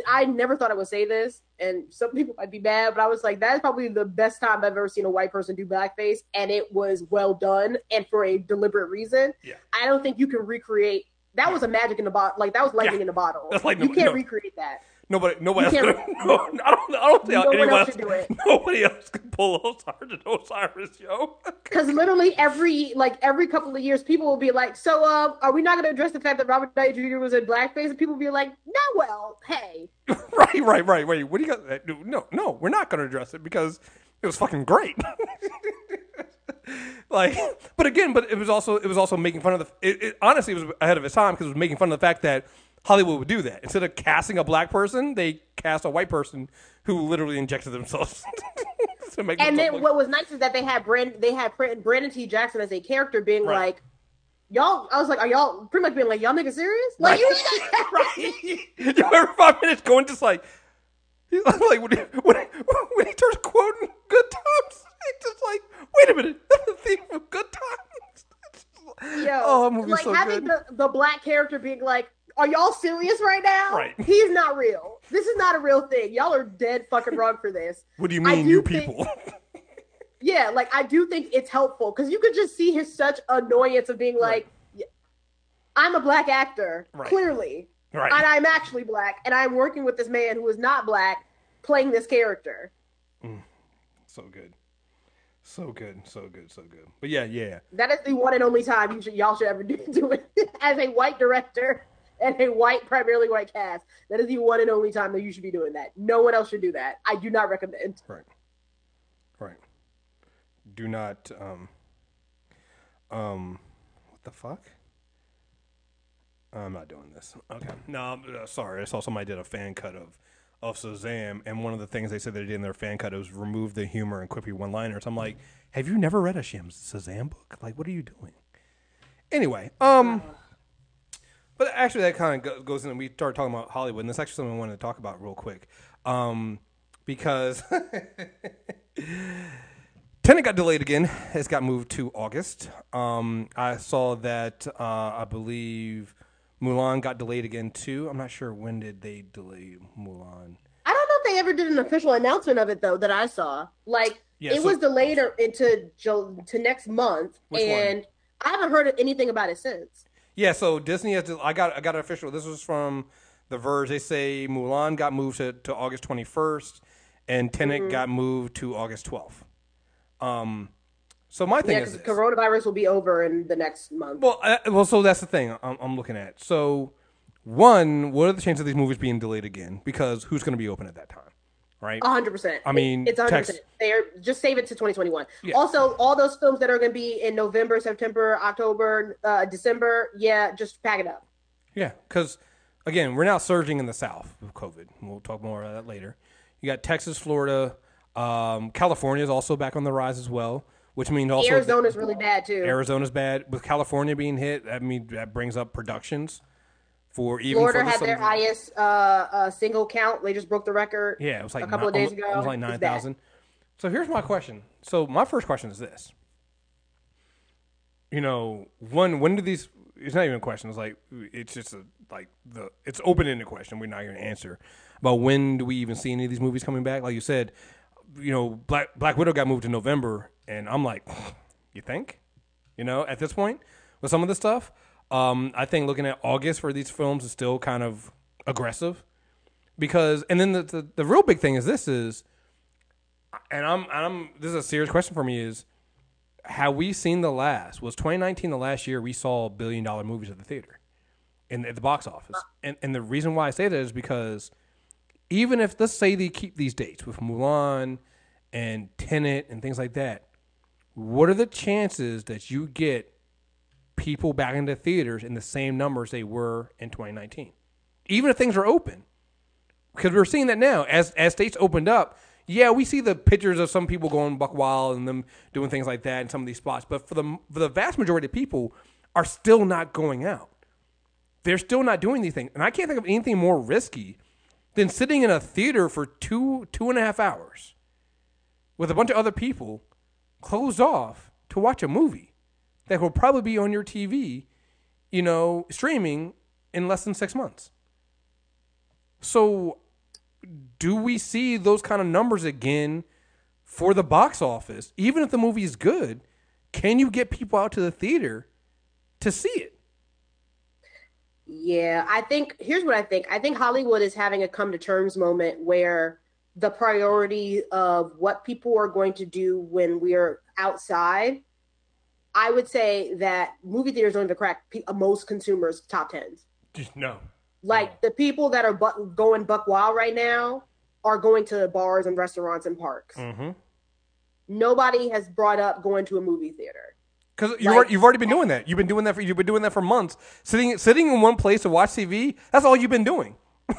I never thought I would say this, and some people might be mad, but I was like, that is probably the best time I've ever seen a white person do blackface, and it was well done and for a deliberate reason. Yeah. I don't think you can recreate. That was a magic in the bottle. Like that was lightning Yeah. in the bottle. That's you can't no. recreate that. Nobody, nobody else. no, I don't. I don't how No anyone else else. Nobody else can pull Osiris, Osiris, yo. Because literally every like every couple of years, people will be like, "So, uh, are we not going to address the fact that Robert Downey Jr. was in blackface?" And people will be like, "No, well, hey, right, right, right. Wait, what do you got? No, no, we're not going to address it because it was fucking great. like, but again, but it was also it was also making fun of the. It, it honestly it was ahead of its time because it was making fun of the fact that Hollywood would do that instead of casting a black person, they cast a white person who literally injected themselves. to make And then look- what was nice is that they had Brand they had Brandon Brandon T. Jackson as a character being Right. like, y'all. I was like, are y'all pretty much being like, y'all niggas serious? Like, you right? you every five minutes going just like, like when he, when he, when he starts quoting good times, it's just like, wait a minute, that's the theme of good times. Yo, oh, like so having good. the the black character being like, are y'all serious right now? Right. He's not real. This is not a real thing. Y'all are dead fucking wrong for this. what do you mean, do you think- people? Yeah, like I do think it's helpful because you could just see his such annoyance of being like, "Yeah, I'm a black actor, Right. clearly, right. and I'm actually black, and I'm working with this man who is not black playing this character. Mm. So good. So good. So good. So good. But yeah, yeah. That is the one and only time you should y'all should ever do, do it as a white director and a white, primarily white cast. That is the one and only time that you should be doing that. No one else should do that. I do not recommend. Right. Right. Do not um um what the fuck? I'm not doing this. Okay. No, I'm uh, sorry. I saw somebody did a fan cut of of Shazam, and one of the things they said they did in their fan cut was remove the humor and quippy one-liners. I'm like, have you never read a Shazam book? Like, what are you doing? Anyway, um, but actually that kind of goes in, we started talking about Hollywood, and that's actually something I wanted to talk about real quick, um, because Tenet got delayed again. It's got moved to August. Um, I saw that uh, I believe Mulan got delayed again too. I'm not sure when did they delay Mulan. I don't know if they ever did an official announcement of it though that I saw. Like Yeah, it so- was delayed into to next month, Which one? and I haven't heard anything about it since. Yeah, so Disney has. I got I got an official. This was from The Verge. They say Mulan got moved to, to August 21st, and Tenet got moved to August 12th. Um, so my thing Yeah, is this. coronavirus will be over in the next month. Well, uh, well, so that's the thing I'm, I'm looking at. So, one, what are the chances of these movies being delayed again? Because who's going to be open at that time, right? Hundred percent. I mean, it's a hundred Tex- percent. They're just save it to 2021. Yeah. Also, all those films that are going to be in November, September, October, uh, December, yeah, just pack it up. Yeah, because again, we're now surging in the South with COVID. We'll talk more about that later. You got Texas, Florida, um, California is also back on the rise as well, which means also Arizona's really bad too. Arizona's bad with California being hit. I mean, that brings up productions for even Florida for the had their highest uh, uh, single count. They just broke the record. Yeah, it was like a couple of days ago. It was like nine thousand. So here's my question. So my first question is this. You know, one when do these? It's not even a question. It's like it's just a like the it's open ended question. We're not going to answer about when do we even see any of these movies coming back? Like you said, you know, Black Black Widow got moved to November, and I'm like, you think? You know, at this point with some of the stuff, um, I think looking at August for these films is still kind of aggressive because and then the, the the real big thing is this is and I'm I'm this is a serious question for me is have we seen the last was 2019 the last year we saw billion dollar movies at the theater in at the box office? And and the reason why I say that is because even if let's say they keep these dates with Mulan and Tenet and things like that what are the chances that you get people back into theaters in the same numbers they were in 2019 even if things are open. Because we're seeing that now. As as states opened up. Yeah, we see the pictures of some people going buck wild and them doing things like that in some of these spots, but for the for the vast majority of people are still not going out. They're still not doing these things, and I can't think of anything more risky than sitting in a theater for two two and a half hours with a bunch of other people closed off to watch a movie that will probably be on your TV, you know, streaming in less than six months. So, do we see those kind of numbers again for the box office? Even if the movie is good, can you get people out to the theater to see it? Yeah, I think here's what I think. I think Hollywood is having a come to terms moment where the priority of what people are going to do when we're outside, I would say that movie theaters don't even crack pe- most consumers' top tens. No. Like the people that are bu- going buck wild right now are going to bars and restaurants and parks. Mm-hmm. nobody has brought up going to a movie theater. Because you Like- you've already been doing that. You've been doing that for you've been doing that for months. Sitting sitting in one place to watch TV. That's all you've been doing.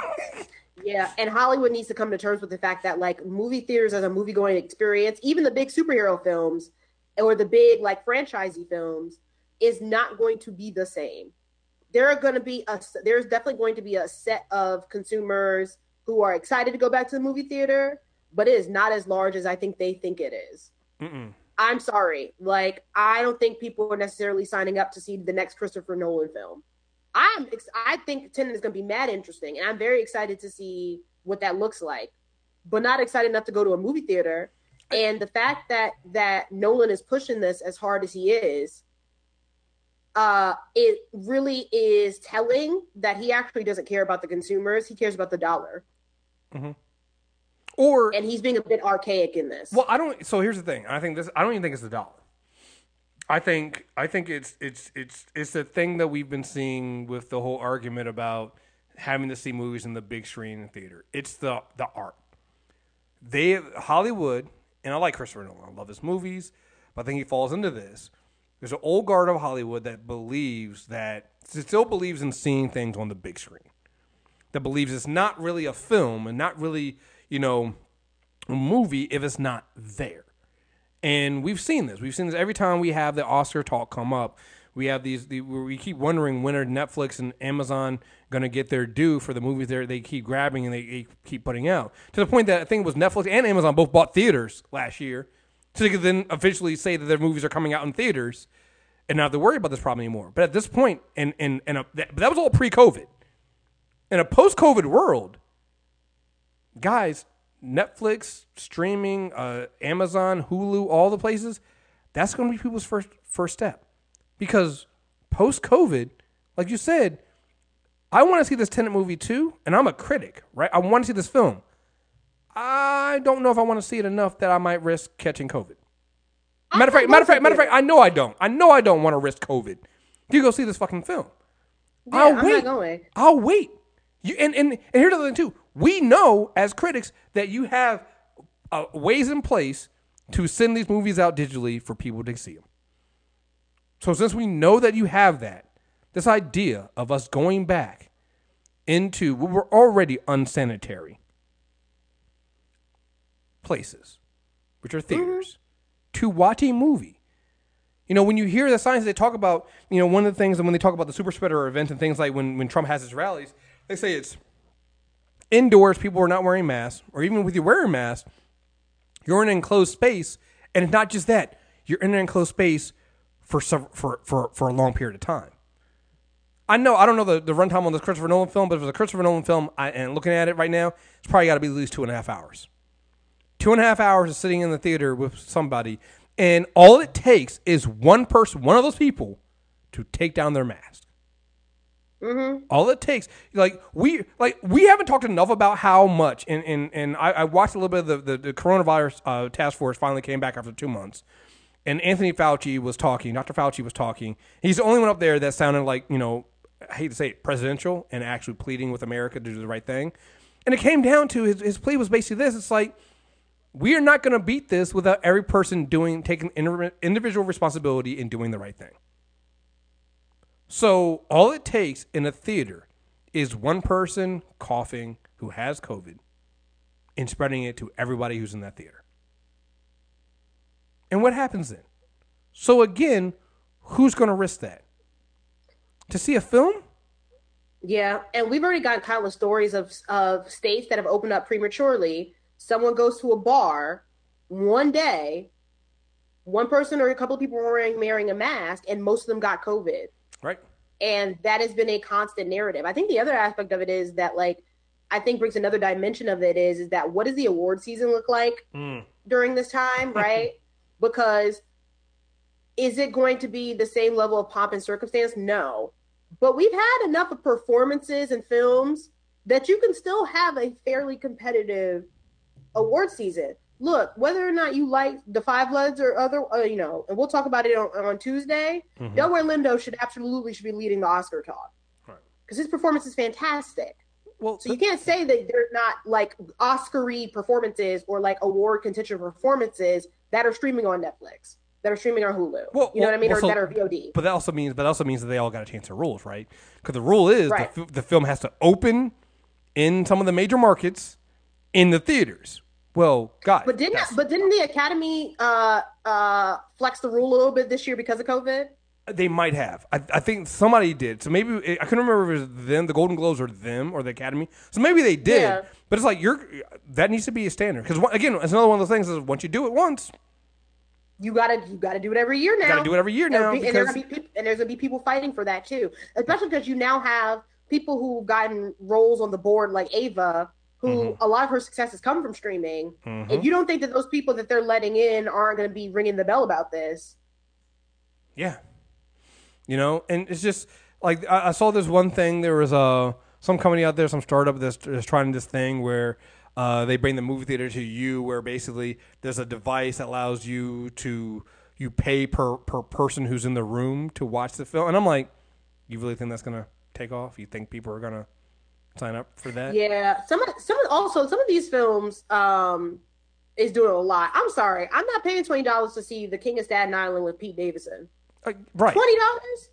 Yeah, and Hollywood needs to come to terms with the fact that like movie theaters as a movie going experience, even the big superhero films or the big like franchisey films, is not going to be the same. There are going to be a there's definitely going to be a set of consumers who are excited to go back to the movie theater, but it is not as large as I think they think it is. I'm sorry, like I don't think people are necessarily signing up to see the next Christopher Nolan film. I'm ex- I think Tenet is going to be mad interesting, and I'm very excited to see what that looks like, but not excited enough to go to a movie theater. And the fact that that Nolan is pushing this as hard as he is, uh, it really is telling that he actually doesn't care about the consumers. He cares about the dollar, Or and he's being a bit archaic in this. well, I don't. So here's the thing. I think this. I don't even think it's the dollar. I think. I think it's it's it's it's the thing that we've been seeing with the whole argument about having to see movies in the big screen theater. It's the the art. They Hollywood, and I like Christopher Nolan. I love his movies, but I think he falls into this. There's an old guard of Hollywood that believes that still believes in seeing things on the big screen. That believes it's not really a film and not really, you know, a movie if it's not there. And we've seen this. We've seen this every time we have the Oscar talk come up. We have these. The, we keep wondering when are Netflix and Amazon going to get their due for the movies they they keep grabbing and they, they keep putting out. To the point that I think it was Netflix and Amazon both bought theaters last year, so they could then officially say that their movies are coming out in theaters and not have to worry about this problem anymore. But at this point, and and and a, that, that was all pre-COVID. In a post-COVID world, guys, Netflix, streaming, uh, Amazon, Hulu, all the places, that's going to be people's first first step. Because post COVID, like you said, I want to see this Tenet movie too, and I'm a critic, right? I want to see this film. I don't know if I want to see it enough that I might risk catching COVID. Matter of fact, matter of fact, matter of fact, I know I don't. I know I don't want to risk COVID. You go see this fucking film. Yeah, I'll I'm not wait. going. I'll wait. You and, and and here's the other thing too. We know as critics that you have uh, ways in place to send these movies out digitally for people to see them. So since we know that you have that, this idea of us going back into what were already unsanitary places, which are mm-hmm. theaters, to watch a movie. You know, when you hear the science, they talk about, you know, one of the things, and when they talk about the super spreader events and things like when, when Trump has his rallies, they say it's indoors, people are not wearing masks, or even with you wearing masks, you're in an enclosed space, and it's not just that, you're in an enclosed space for for for, for a long period of time. I know I don't know the, the runtime on this Christopher Nolan film, but if it's a Christopher Nolan film, I, and looking at it right now, it's probably got to be at least two and a half hours. Two and a half hours of sitting in the theater with somebody, and all it takes is one person, one of those people, to take down their mask. All it takes, like we, like we haven't talked enough about how much, and and, and I, I watched a little bit of the the, the coronavirus uh, task force finally came back after two months, and Anthony Fauci was talking. Dr. Fauci was talking. He's the only one up there that sounded like you know, I hate to say it, presidential and actually pleading with America to do the right thing. And it came down to his his plea was basically this: it's like we are not going to beat this without every person doing taking individual responsibility and doing the right thing. So all it takes in a theater is one person coughing who has COVID and spreading it to everybody who's in that theater. And what happens then? So again, who's going to risk that? To see a film? Yeah, and we've already gotten countless stories of of states that have opened up prematurely. Someone goes to a bar one day, one person or a couple of people were wearing wearing a mask, and most of them got COVID. Right. And that has been a constant narrative. I think the other aspect of it is that like I think brings another dimension of it is is that what does the award season look like hmm. during this time, right? Because is it going to be the same level of pomp and circumstance? No. But we've had enough of performances and films that you can still have a fairly competitive award season. Look, whether or not you like the Five Bloods or other, uh, you know, and we'll talk about it on, on Tuesday. Delroy Lindo should absolutely should be leading the Oscar talk Right. because his performance is fantastic. Well, So you can't say that they're not like Oscar-y performances or like award contention performances that are streaming on Netflix, that are streaming on Hulu. Well, you know what I mean, well, or so- that are VOD. But that also means, but that also means that they all got to change the rules, right? Because the rule is Right. the, the film has to open in some of the major markets in the theaters. Well, God, But didn't but didn't the Academy uh uh flex the rule a little bit this year because of COVID? They might have. I, I think somebody did. So maybe I couldn't remember if it was them, the Golden Globes, or them, or the Academy. So maybe they did. Yeah. But it's like you're that needs to be a standard because again, it's another one of those things. Is once you do it once, You gotta you gotta do it every year now. You gotta do it every year And now and, because- gonna be peop- and there's gonna be people fighting for that too, especially because you now have people who've gotten roles on the board like Ava, who Mm-hmm. a lot of her success has come from streaming. And you don't think that those people that they're letting in aren't going to be ringing the bell about this? Yeah. You know, and it's just like I, I saw this one thing. There was a some company out there, some startup that's, that's trying this thing where uh, they bring the movie theater to you, where basically there's a device that allows you to you pay per per person who's in the room to watch the film. And I'm like, you really think that's gonna take off? You think people are gonna sign up for that? Yeah, some of some of also some of these films um is doing a lot. I'm sorry, I'm not paying twenty dollars to see The King of Staten Island with Pete Davidson. Like, right. Twenty dollars?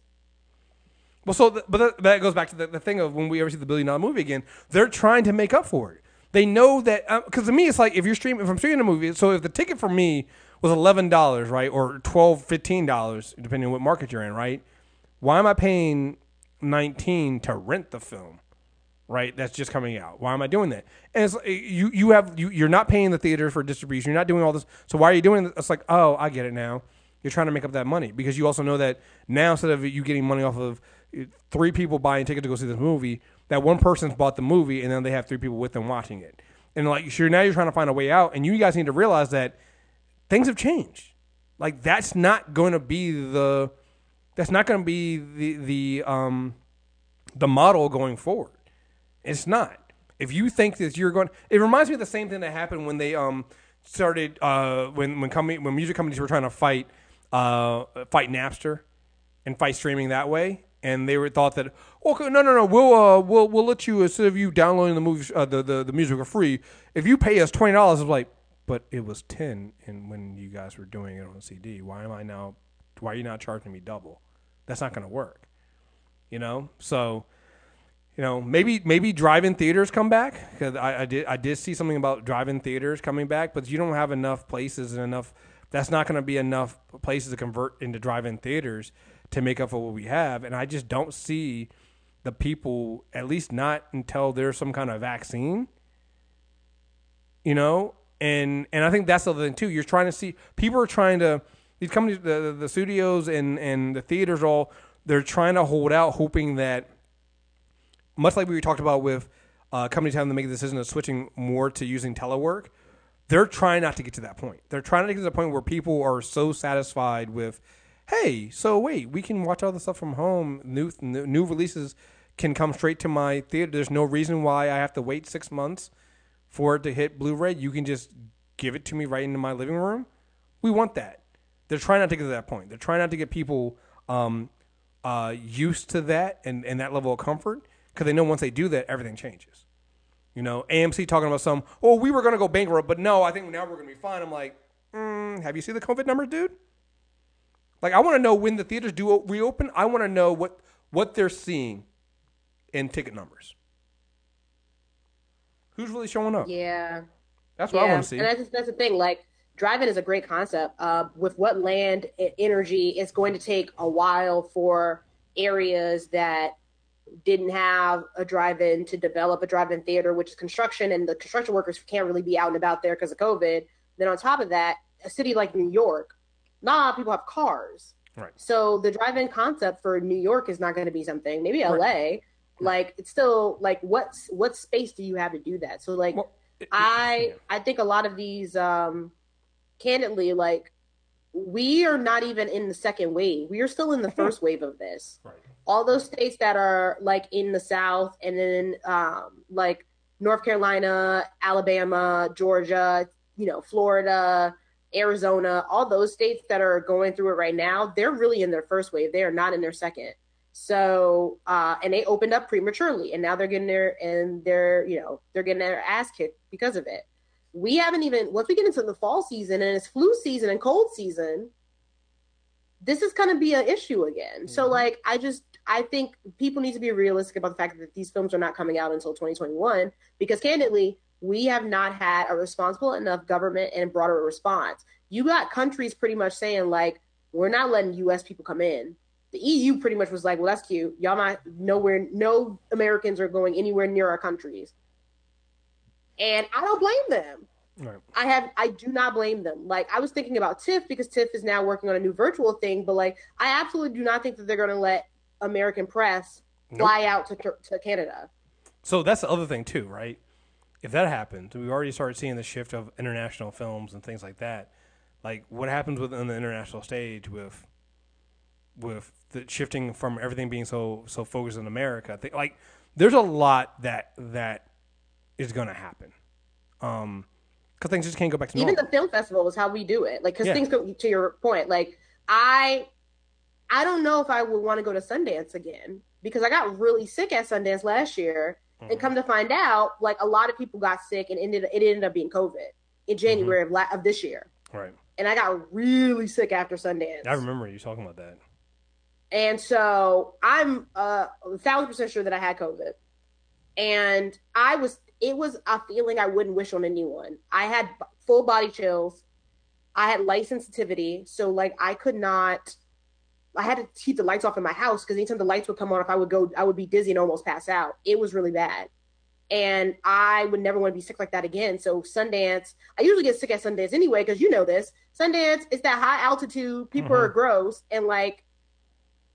Well, so th- but that, that goes back to the, the thing of when we ever see the billion dollar movie again, they're trying to make up for it. They know that uh, because to me it's like if you're streaming, if I'm streaming a movie, so if the ticket for me was eleven dollars, right, or 12 15 dollars, depending on what market you're in, right, why am I paying nineteen to rent the film? Right, that's just coming out. Why am I doing that? And it's uh, you you have you you're not paying the theater for distribution. You're not doing all this. So why are you doing? This? It's like oh, I get it now. You're trying to make up that money because you also know that now instead of you getting money off of uh, three people buying tickets to go see this movie, that one person's bought the movie and then they have three people with them watching it. And like sure now you're trying to find a way out, and you guys need to realize that things have changed. Like that's not going to be the that's not going to be the the um the model going forward. It's not. If you think that you're going, it reminds me of the same thing that happened when they um started uh when when company when music companies were trying to fight uh fight Napster and fight streaming that way, and they were thought that okay no no no we'll uh we'll we'll let you instead of you downloading the movies uh, the, the the music for free if you pay us twenty dollars it's like but it was ten and when you guys were doing it on CD why am I now why are you not charging me double? That's not going to work you know? So you know, maybe maybe drive-in theaters come back because I, I did I did see something about drive-in theaters coming back, but you don't have enough places and enough. That's not going to be enough places to convert into drive-in theaters to make up for what we have, and I just don't see the people, at least not until there's some kind of vaccine. You know, and and I think that's the other thing too. You're trying to see people are trying to these companies, the the, studios and and the theaters all they're trying to hold out, hoping that much like we talked about with uh, companies having to make a decision of switching more to using telework, they're trying not to get to that point. They're trying to get to the point where people are so satisfied with, hey, so wait, we can watch all the stuff from home. New new, releases can come straight to my theater. There's no reason why I have to wait six months for it to hit Blu-ray. You can just give it to me right into my living room. We want that. They're trying not to get to that point. They're trying not to get people um, uh, used to that and, and that level of comfort because they know once they do that, everything changes. You know, AMC talking about some, oh, we were going to go bankrupt, but no, I think now we're going to be fine. I'm like, mm, have you seen the COVID numbers, dude? Like, I want to know when the theaters do reopen. I want to know what what they're seeing in ticket numbers. Who's really showing up? Yeah. That's what I want to see. And that's that's the thing. Like driving is a great concept. Uh, with what land energy, it's going to take a while for areas that didn't have a drive-in to develop a drive-in theater, which is construction, and the construction workers can't really be out and about there because of COVID. Then on top of that, a city like New York, not a lot of people have cars. Right. So the drive-in concept for New York is not going to be something. Maybe LA. Right. Like it's still like what's what space do you have to do that? So like Well, it- I yeah. I think a lot of these um candidly like we are not even in the second wave. We are still in the first wave of this. Right. All those states that are like in the south and then um like North Carolina, Alabama, Georgia, you know, Florida, Arizona, all those states that are going through it right now, they're really in their first wave. They are not in their second. So, uh, and they opened up prematurely, and now they're getting their and they're you know they're getting their ass kicked because of it. we haven't even once we get into the fall season and it's flu season and cold season, this is going to be an issue again. So Mm-hmm. like I just I think people need to be realistic about the fact that these films are not coming out until 2021 because candidly, we have not had a responsible enough government and broader response. You got countries pretty much saying like we're not letting US people come in. The EU pretty much was like, well that's cute. Y'all not nowhere no Americans are going anywhere near our countries. And I don't blame them. Right. I have I do not blame them. Like I was thinking about TIFF because TIFF is now working on a new virtual thing, but like I absolutely do not think that they're going to let American press fly out to to Canada. So that's the other thing too, right? If that happens, we've already started seeing the shift of international films and things like that. Like what happens within the international stage with with the shifting from everything being so so focused in America. Think like there's a lot that that is going to happen. Um cuz things just can't go back to Even the film festival is how we do it. Like cuz Yeah. things go to your point. Like I I don't know if I would want to go to Sundance again because I got really sick at Sundance last year Mm-hmm. and come to find out like a lot of people got sick and ended it ended up being COVID in January of la- of this year. right. And I got really sick after Sundance. I remember you talking about that. And so I'm uh, a thousand percent sure that I had COVID. And I was, it was a feeling I wouldn't wish on anyone. I had b- full body chills. I had light sensitivity. So, like, I could not, I had to keep the lights off in my house because anytime the lights would come on, if I would go, I would be dizzy and almost pass out. It was really bad. And I would never want to be sick like that again. So, Sundance, I usually get sick at Sundance anyway, because you know this. Sundance is that high altitude, people are mm-hmm. gross. And, like,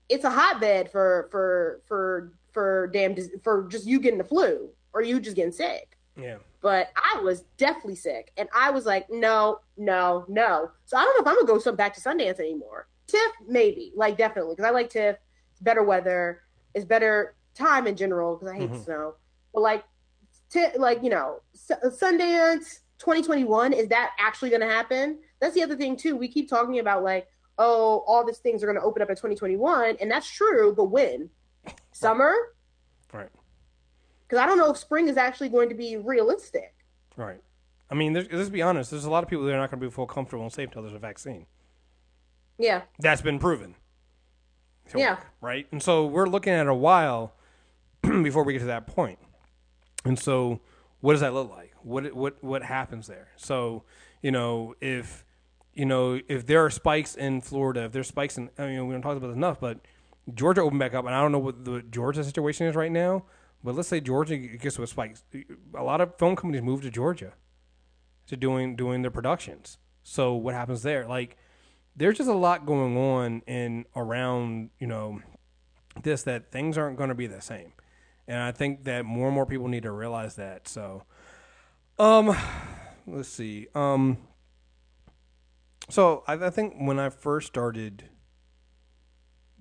it's a hotbed for for for for damn for just you getting the flu or you just getting sick. Yeah. But I was definitely sick, and I was like, no, no, no. So I don't know if I'm gonna go back to Sundance anymore. TIFF maybe, like definitely, because I like TIFF. It's better weather. It's better time in general because I hate Mhm. snow. But like, TIFF, like you know, S- Sundance 2021 is that actually gonna happen? That's the other thing too. We keep talking about like oh, all these things are going to open up in 2021, and that's true. But when? Summer? Right. Because I don't know if spring is actually going to be realistic. Right. I mean, let's be honest. There's a lot of people that are not going to be full comfortable and safe until there's a vaccine. Yeah. That's been proven. to Yeah. right. And so we're looking at a while before we get to that point. And so, what does that look like? What what what happens there? So, you know, if you know if there are spikes in Florida, if there's spikes in, I mean, we don't talk about this enough, but Georgia opened back up, and I don't know what the Georgia situation is right now. But let's say Georgia gets with spikes. A lot of film companies move to Georgia to doing doing their productions. So what happens there? Like, there's just a lot going on in around you know this that things aren't going to be the same, and I think that more and more people need to realize that. So, um, let's see. Um, so I, I think when I first started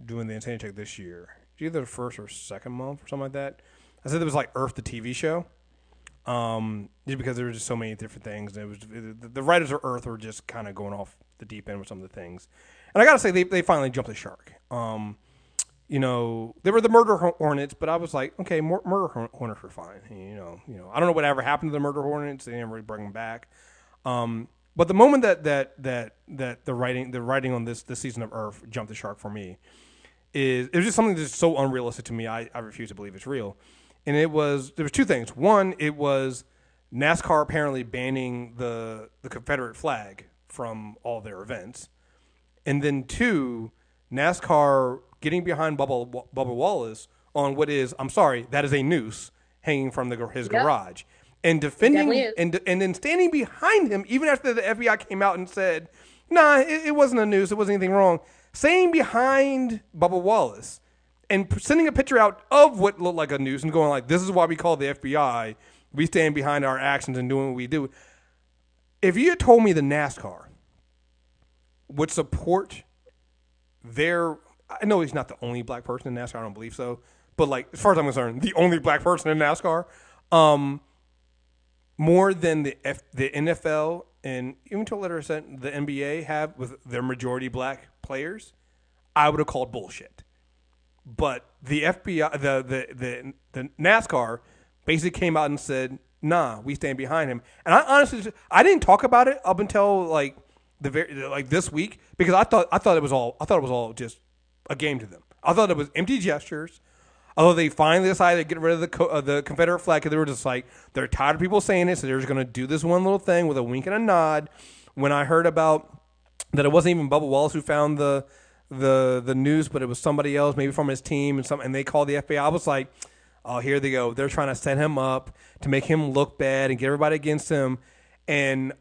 doing the Insanity Check this year, either the first or second month or something like that, I said it was like Earth, the TV show. Um, just because there were just so many different things, it was the, the writers of Earth were just kind of going off the deep end with some of the things. And I gotta say, they they finally jumped the shark. Um, you know, they were the murder hornets, but I was like, okay, mur- murder hornets were fine. You know, you know, I don't know whatever happened to the murder hornets. They never really bring them back. Um, but the moment that that that that the writing the writing on this this season of Earth jumped the shark for me is it was just something that's so unrealistic to me. I, I refuse to believe it's real. And it was there was two things. One, it was NASCAR apparently banning the the Confederate flag from all their events, and then two, NASCAR getting behind Bubba Bubba Wallace on what is I'm sorry that is a noose hanging from the, his Yep. garage and defending and and then standing behind him even after the FBI came out and said, "Nah, it, it wasn't a noose. It wasn't anything wrong." Staying behind Bubba Wallace and sending a picture out of what looked like a noose and going like, "This is why we call the FBI. We stand behind our actions and doing what we do." If you had told me the NASCAR would support their, I know he's not the only black person in NASCAR. I don't believe so, but like as far as I'm concerned, the only black person in NASCAR. Um, more than the F, the NFL and even to a later extent the NBA have with their majority black players, I would have called bullshit. But the FBI, the the the, the NASCAR, basically came out and said, nah, we stand behind him. And I honestly, I didn't talk about it up until like the very like this week because I thought I thought it was all I thought it was all just a game to them. I thought it was empty gestures. Although they finally decided to get rid of the co- uh, the Confederate flag, because they were just like they're tired of people saying it, so they're just going to do this one little thing with a wink and a nod. When I heard about that, it wasn't even Bubba Wallace who found the the the news, but it was somebody else, maybe from his team, and some, and they called the FBI. I was like, oh, here they go. They're trying to set him up to make him look bad and get everybody against him. And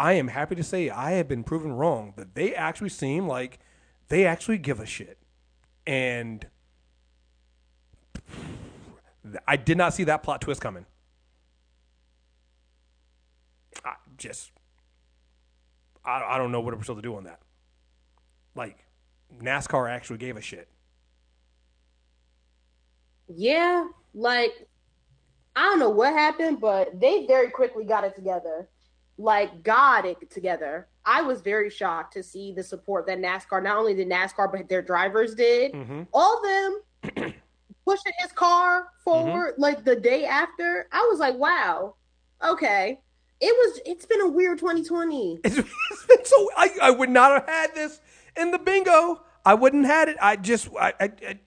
I am happy to say I have been proven wrong. That they actually seem like they actually give a shit. And I did not see that plot twist coming. I just, I, I don't know what we're supposed to do on that. Like, NASCAR actually gave a shit. Yeah, like I don't know what happened, but they very quickly got it together. Like got it together. I was very shocked to see the support that NASCAR, not only did NASCAR, but their drivers did. Mm-hmm. All of them pushing his car forward Mm-hmm. like the day after. I was like, wow, okay. It was. It's been a weird 2020. It's, it's been so. I, I would not have had this in the bingo. I wouldn't had it. I just I, I, I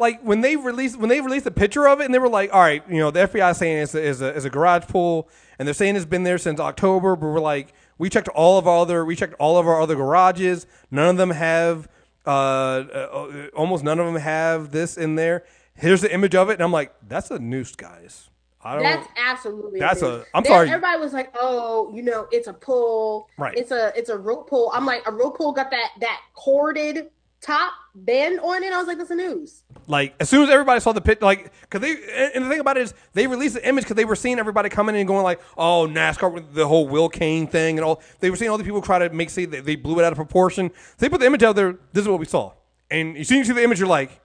like when they released when they released a picture of it and they were like, all right, you know, the FBI is saying it's a, is a, is a garage pool and they're saying it's been there since October, but we're like, we checked all of our other we checked all of our other garages. None of them have uh, uh almost none of them have this in there. Here's the image of it, and I'm like, that's a noose, guys. I don't. That's absolutely. That's amazing. a- I'm There- sorry. Everybody was like, "Oh, you know, it's a pull. Right. It's a it's a rope pull." I'm like, a rope pull got that that corded top bend on it. I was like, "That's a news." Like as soon as everybody saw the pit, like because they and- the thing about it is they released the image because they were seeing everybody coming in and going like, oh NASCAR with the whole Will Kane thing and all. They were seeing all the people try to make say that they blew it out of proportion. So they put the image out there. This is what we saw, and as soon as you see the image, you're like,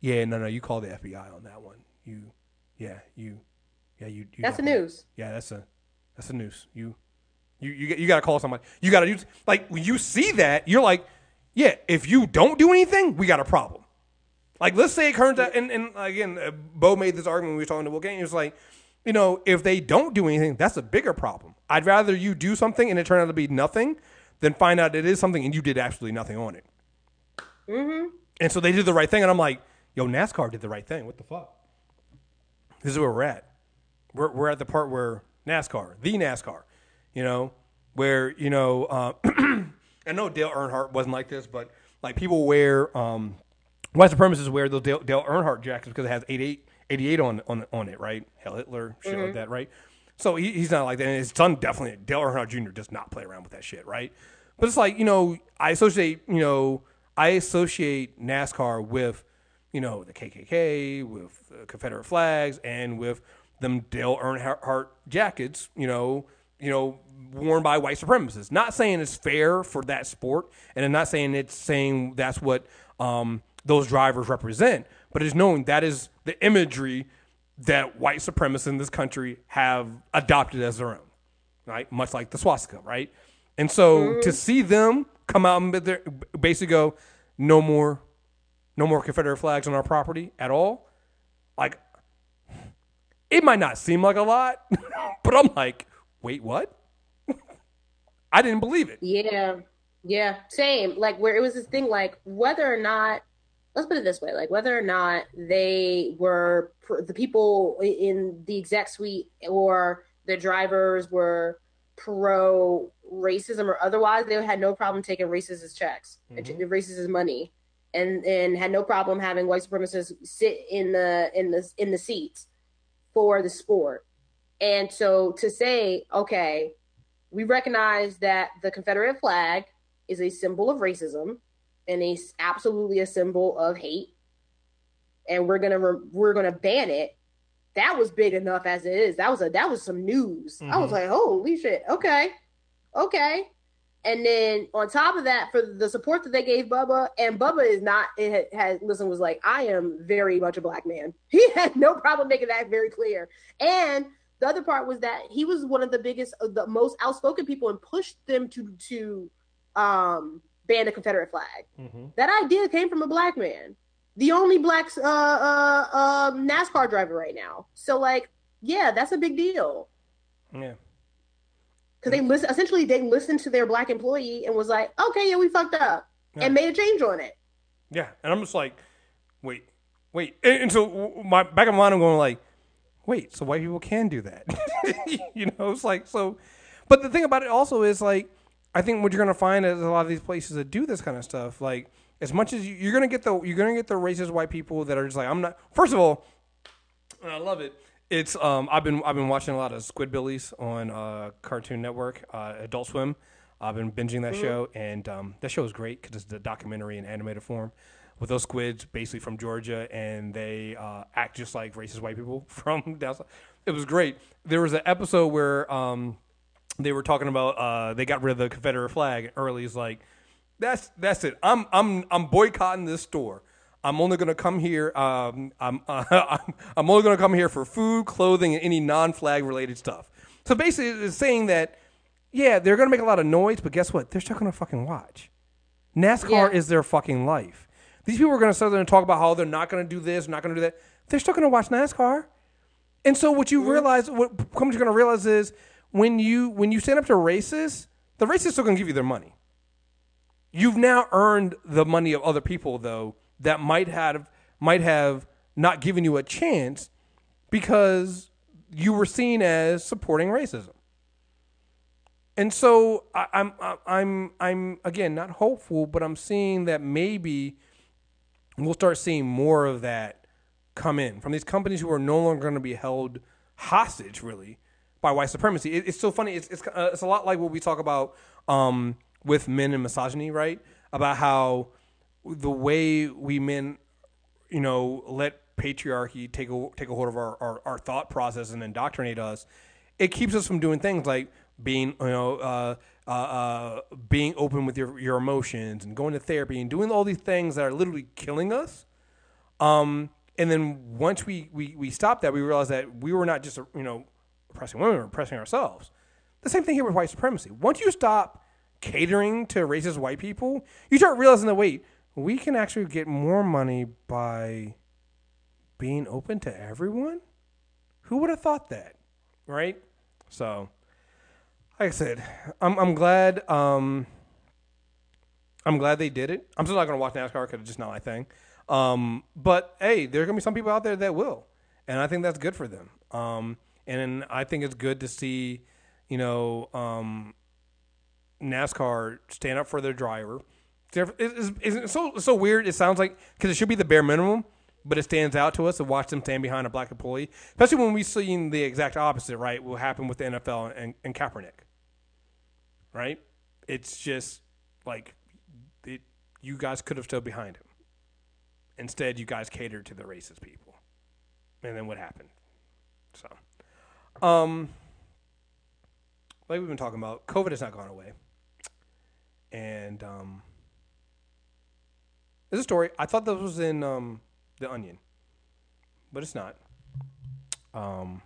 yeah, no, no, you call the FBI on that one. You, yeah, you, yeah, you. you That's a definitely- news. Yeah, that's a that's a news. You, you, you, you got to call somebody. You got to use like when you see that, you're like, yeah, if you don't do anything, we got a problem. Like, let's say it turns out, and, and again, uh, Bo made this argument when we were talking to Will Gaines. He was like, you know, if they don't do anything, that's a bigger problem. I'd rather you do something and it turn out to be nothing than find out it is something and you did absolutely nothing on it. Mm-hmm. And so they did the right thing, and I'm like, yo, NASCAR did the right thing. What the fuck? This is where we're at. We're, we're at the part where NASCAR, the NASCAR, you know, where, you know, uh, I know Dale Earnhardt wasn't like this, but like people wear, um, white supremacists wear those Dale, Dale Earnhardt jackets because it has 88, 88 on, on, on it, right? Heil Hitler, shit like that, right? So he, he's not like that. And his son definitely, Dale Earnhardt Jr. does not play around with that shit, right? But it's like, you know, I associate, you know, I associate NASCAR with, you know, the KKK, with uh, Confederate flags, and with them Dale Earnhardt jackets, you know, you know, worn by white supremacists. Not saying it's fair for that sport, and I'm not saying it's saying that's what um, those drivers represent, but it's knowing that is the imagery that white supremacists in this country have adopted as their own, right? Much like the swastika, right? And so to see them come out and basically go, no more, no more Confederate flags on our property at all, like it might not seem like a lot, but I'm like, wait, what? I didn't believe it. Yeah, yeah, same. Like where it was this thing, like whether or not, let's put it this way, like whether or not they were pr- the people in the exec suite or the drivers were pro racism or otherwise, they had no problem taking racist checks, mm-hmm. and t- racist money, and and had no problem having white supremacists sit in the in the in the seats for the sport. And so to say, okay, we recognize that the Confederate flag is a symbol of racism and is absolutely a symbol of hate, and we're gonna re- we're gonna ban it. That was big enough as it is. That was a that was some news. I was mm-hmm. like, holy shit, okay, okay. And then on top of that, for the support that they gave Bubba, and Bubba is not it had, had listen was like, I am very much a black man. He had no problem making that very clear. And the other part was that he was one of the biggest, uh, the most outspoken people, and pushed them to to um, ban the Confederate flag. That idea came from a black man, the only black uh, uh, uh, NASCAR driver right now. So like, yeah, that's a big deal. Yeah. Because they listen essentially they listened to their black employee and was like, okay, yeah, we fucked up Yeah. and made a change on it. Yeah, and I'm just like, wait, wait, and, and so my back of my mind, I'm going like, wait, so white people can do that, you know? It's like so, but the thing about it also is like, I think what you're gonna find is a lot of these places that do this kind of stuff, like as much as you, you're gonna get the you're gonna get the racist white people that are just like, I'm not. First of all, and I love it. It's um I've been I've been watching a lot of Squidbillies on uh, Cartoon Network, uh, Adult Swim. I've been binging that show, and um, that show is great because it's a documentary in animated form with those squids, basically from Georgia, and they uh, act just like racist white people from down south. It was great. There was an episode where um, they were talking about uh, they got rid of the Confederate flag. Early's like, "That's that's it. I'm I'm I'm boycotting this store. I'm only gonna come here. Um, I'm uh, I'm, I'm only gonna come here for food, clothing, and any non-flag related stuff." So basically, it's saying that yeah, they're gonna make a lot of noise, but guess what? They're still gonna fucking watch. NASCAR Yeah. is their fucking life. These people are gonna sit there and talk about how they're not gonna do this, not gonna do that. They're still gonna watch NASCAR. And so what you mm-hmm. realize, what companies are going to realize is when you when you stand up to racists, the racists are going to give you their money. You've now earned the money of other people though that might have might have not given you a chance because you were seen as supporting racism. And so I, I'm I'm I'm again not hopeful, but I'm seeing that maybe we'll start seeing more of that come in from these companies who are no longer going to be held hostage, really, by white supremacy. It, it's so funny. It's it's, uh, it's a lot like what we talk about um, with men and misogyny, right? About how the way we men, you know, let patriarchy take a take a hold of our, our, our thought process and indoctrinate us. It keeps us from doing things like being, you know, uh, uh, uh, being open with your your emotions and going to therapy and doing all these things that are literally killing us. Um, and then once we, we, we stopped that, we realized that we were not just, you know, oppressing women, we were oppressing ourselves. The same thing here with white supremacy. Once you stop catering to racist white people, you start realizing that, wait, we can actually get more money by being open to everyone? Who would have thought that? Right? So, like I said, I'm, I'm glad. Um, I'm glad they did it. I'm still not going to watch NASCAR because it's just not my thing. Um, but hey, there are going to be some people out there that will, and I think that's good for them. Um, and I think it's good to see, you know, um, NASCAR stand up for their driver. It's, it's, it's so it's so weird. It sounds like because it should be the bare minimum, but it stands out to us to watch them stand behind a black employee, especially when we've seen the exact opposite. Right, will happen with the NFL and, and Kaepernick. Right, it's just like it, you guys could have stood behind him. Instead, you guys catered to the racist people, and then what happened? So, um, like we've been talking about, COVID has not gone away, and um, there's a story. I thought this was in um the Onion, but it's not. Um,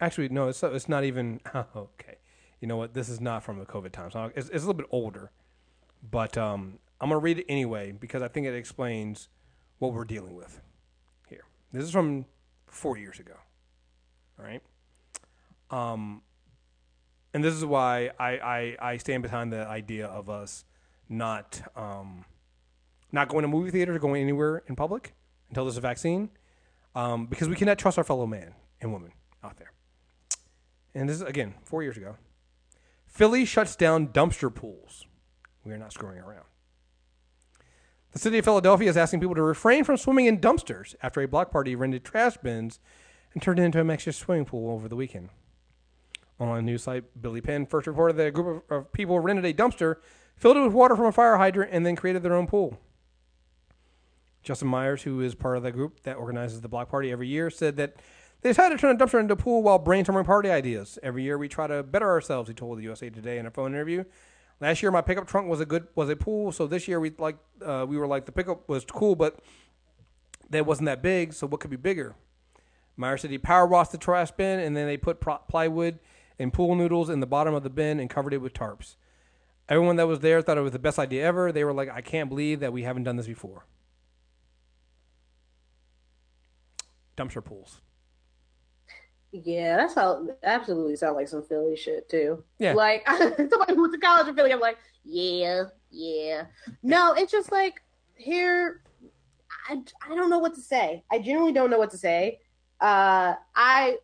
actually, no, it's it's not even. okay, you know what? This is not from the COVID times. It's, it's a little bit older, but um, I'm gonna read it anyway because I think it explains what we're dealing with here. This is from four years ago. All right. Um, and this is why I, I, I stand behind the idea of us not um, not going to movie theaters or going anywhere in public until there's a vaccine, um, because we cannot trust our fellow man and woman out there. And this is again four years ago. Philly shuts down dumpster pools. We are not screwing around. The city of Philadelphia is asking people to refrain from swimming in dumpsters after a block party rented trash bins and turned it into a makeshift swimming pool over the weekend. Online news site Billy Penn first reported that a group of, of people rented a dumpster, filled it with water from a fire hydrant, and then created their own pool. Justin Myers, who is part of the group that organizes the block party every year, said that they decided to turn a dumpster into a pool while brainstorming party ideas. Every year we try to better ourselves, he told the USA Today in a phone interview. Last year my pickup trunk was a good was a pool, so this year we like uh, we were like the pickup was cool, but that wasn't that big. So what could be bigger? Myers said he power washed the trash bin and then they put plywood and pool noodles in the bottom of the bin and covered it with tarps. Everyone that was there thought it was the best idea ever. They were like, "I can't believe that we haven't done this before." Dumpster pools. Yeah, that's how absolutely sound like some Philly shit too. Yeah. Like somebody who went to college in Philly, I'm like, yeah, yeah. No, it's just like here I, I don't know what to say. I genuinely don't know what to say. Uh I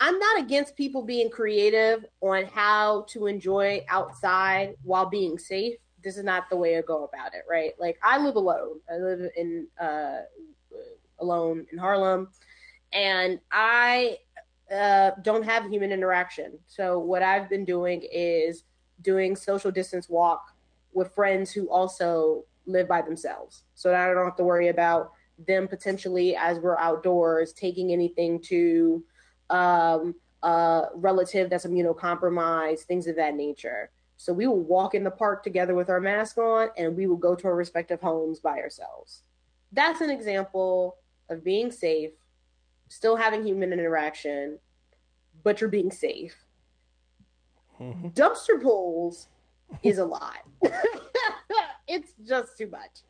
I'm not against people being creative on how to enjoy outside while being safe. This is not the way to go about it, right? Like I live alone. I live in uh alone in Harlem and I uh, don't have human interaction. So what I've been doing is doing social distance walk with friends who also live by themselves. So that I don't have to worry about them potentially as we're outdoors taking anything to um, a relative that's immunocompromised, things of that nature. So we will walk in the park together with our mask on and we will go to our respective homes by ourselves. That's an example of being safe still having human interaction, but you're being safe. Mm-hmm. Dumpster pulls is a lot. it's just too much.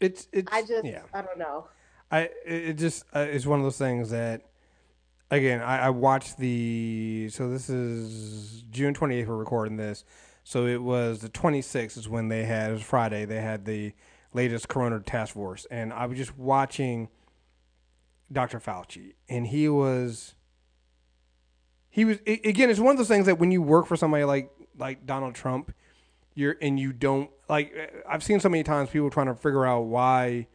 It's it's I just, yeah. I don't know. I it just uh, is one of those things that again I, I watched the so this is June twenty eighth we're recording this so it was the twenty sixth is when they had it was Friday they had the latest Corona task force and I was just watching Dr. Fauci and he was he was again it's one of those things that when you work for somebody like like Donald Trump you're and you don't like uh, I've seen so many times people trying to figure out why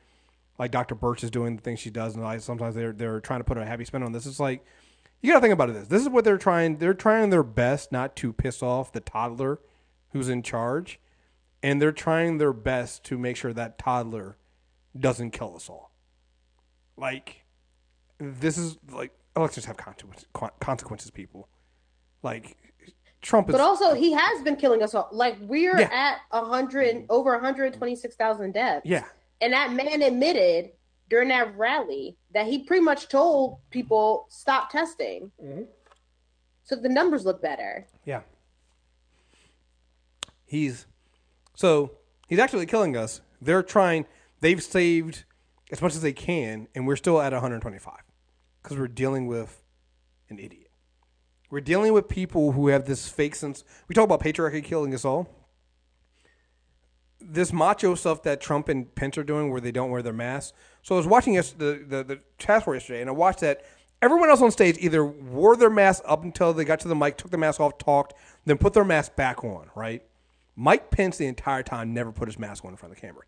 like Dr. Birx is doing the things she does, and like sometimes they're they're trying to put a heavy spin on this. It's like you got to think about it. This this is what they're trying. They're trying their best not to piss off the toddler who's in charge, and they're trying their best to make sure that toddler doesn't kill us all. Like this is like elections have consequences. Consequences, people. Like Trump is. But also, he has been killing us all. Like we're Yeah. at a hundred, over one hundred twenty-six thousand deaths. yeah, And that man admitted during that rally that he pretty much told people stop testing. Mm-hmm. So the numbers look better. Yeah. He's so he's actually killing us. They're trying. They've saved as much as they can, and we're still at 125 because we're dealing with an idiot. We're dealing with people who have this fake sense. We talk about patriarchy killing us all. This macho stuff that Trump and Pence are doing, where they don't wear their masks. So I was watching the, the the task yesterday, and I watched that. Everyone else on stage either wore their mask up until they got to the mic, took the mask off, talked, then put their mask back on. Right? Mike Pence the entire time never put his mask on in front of the camera.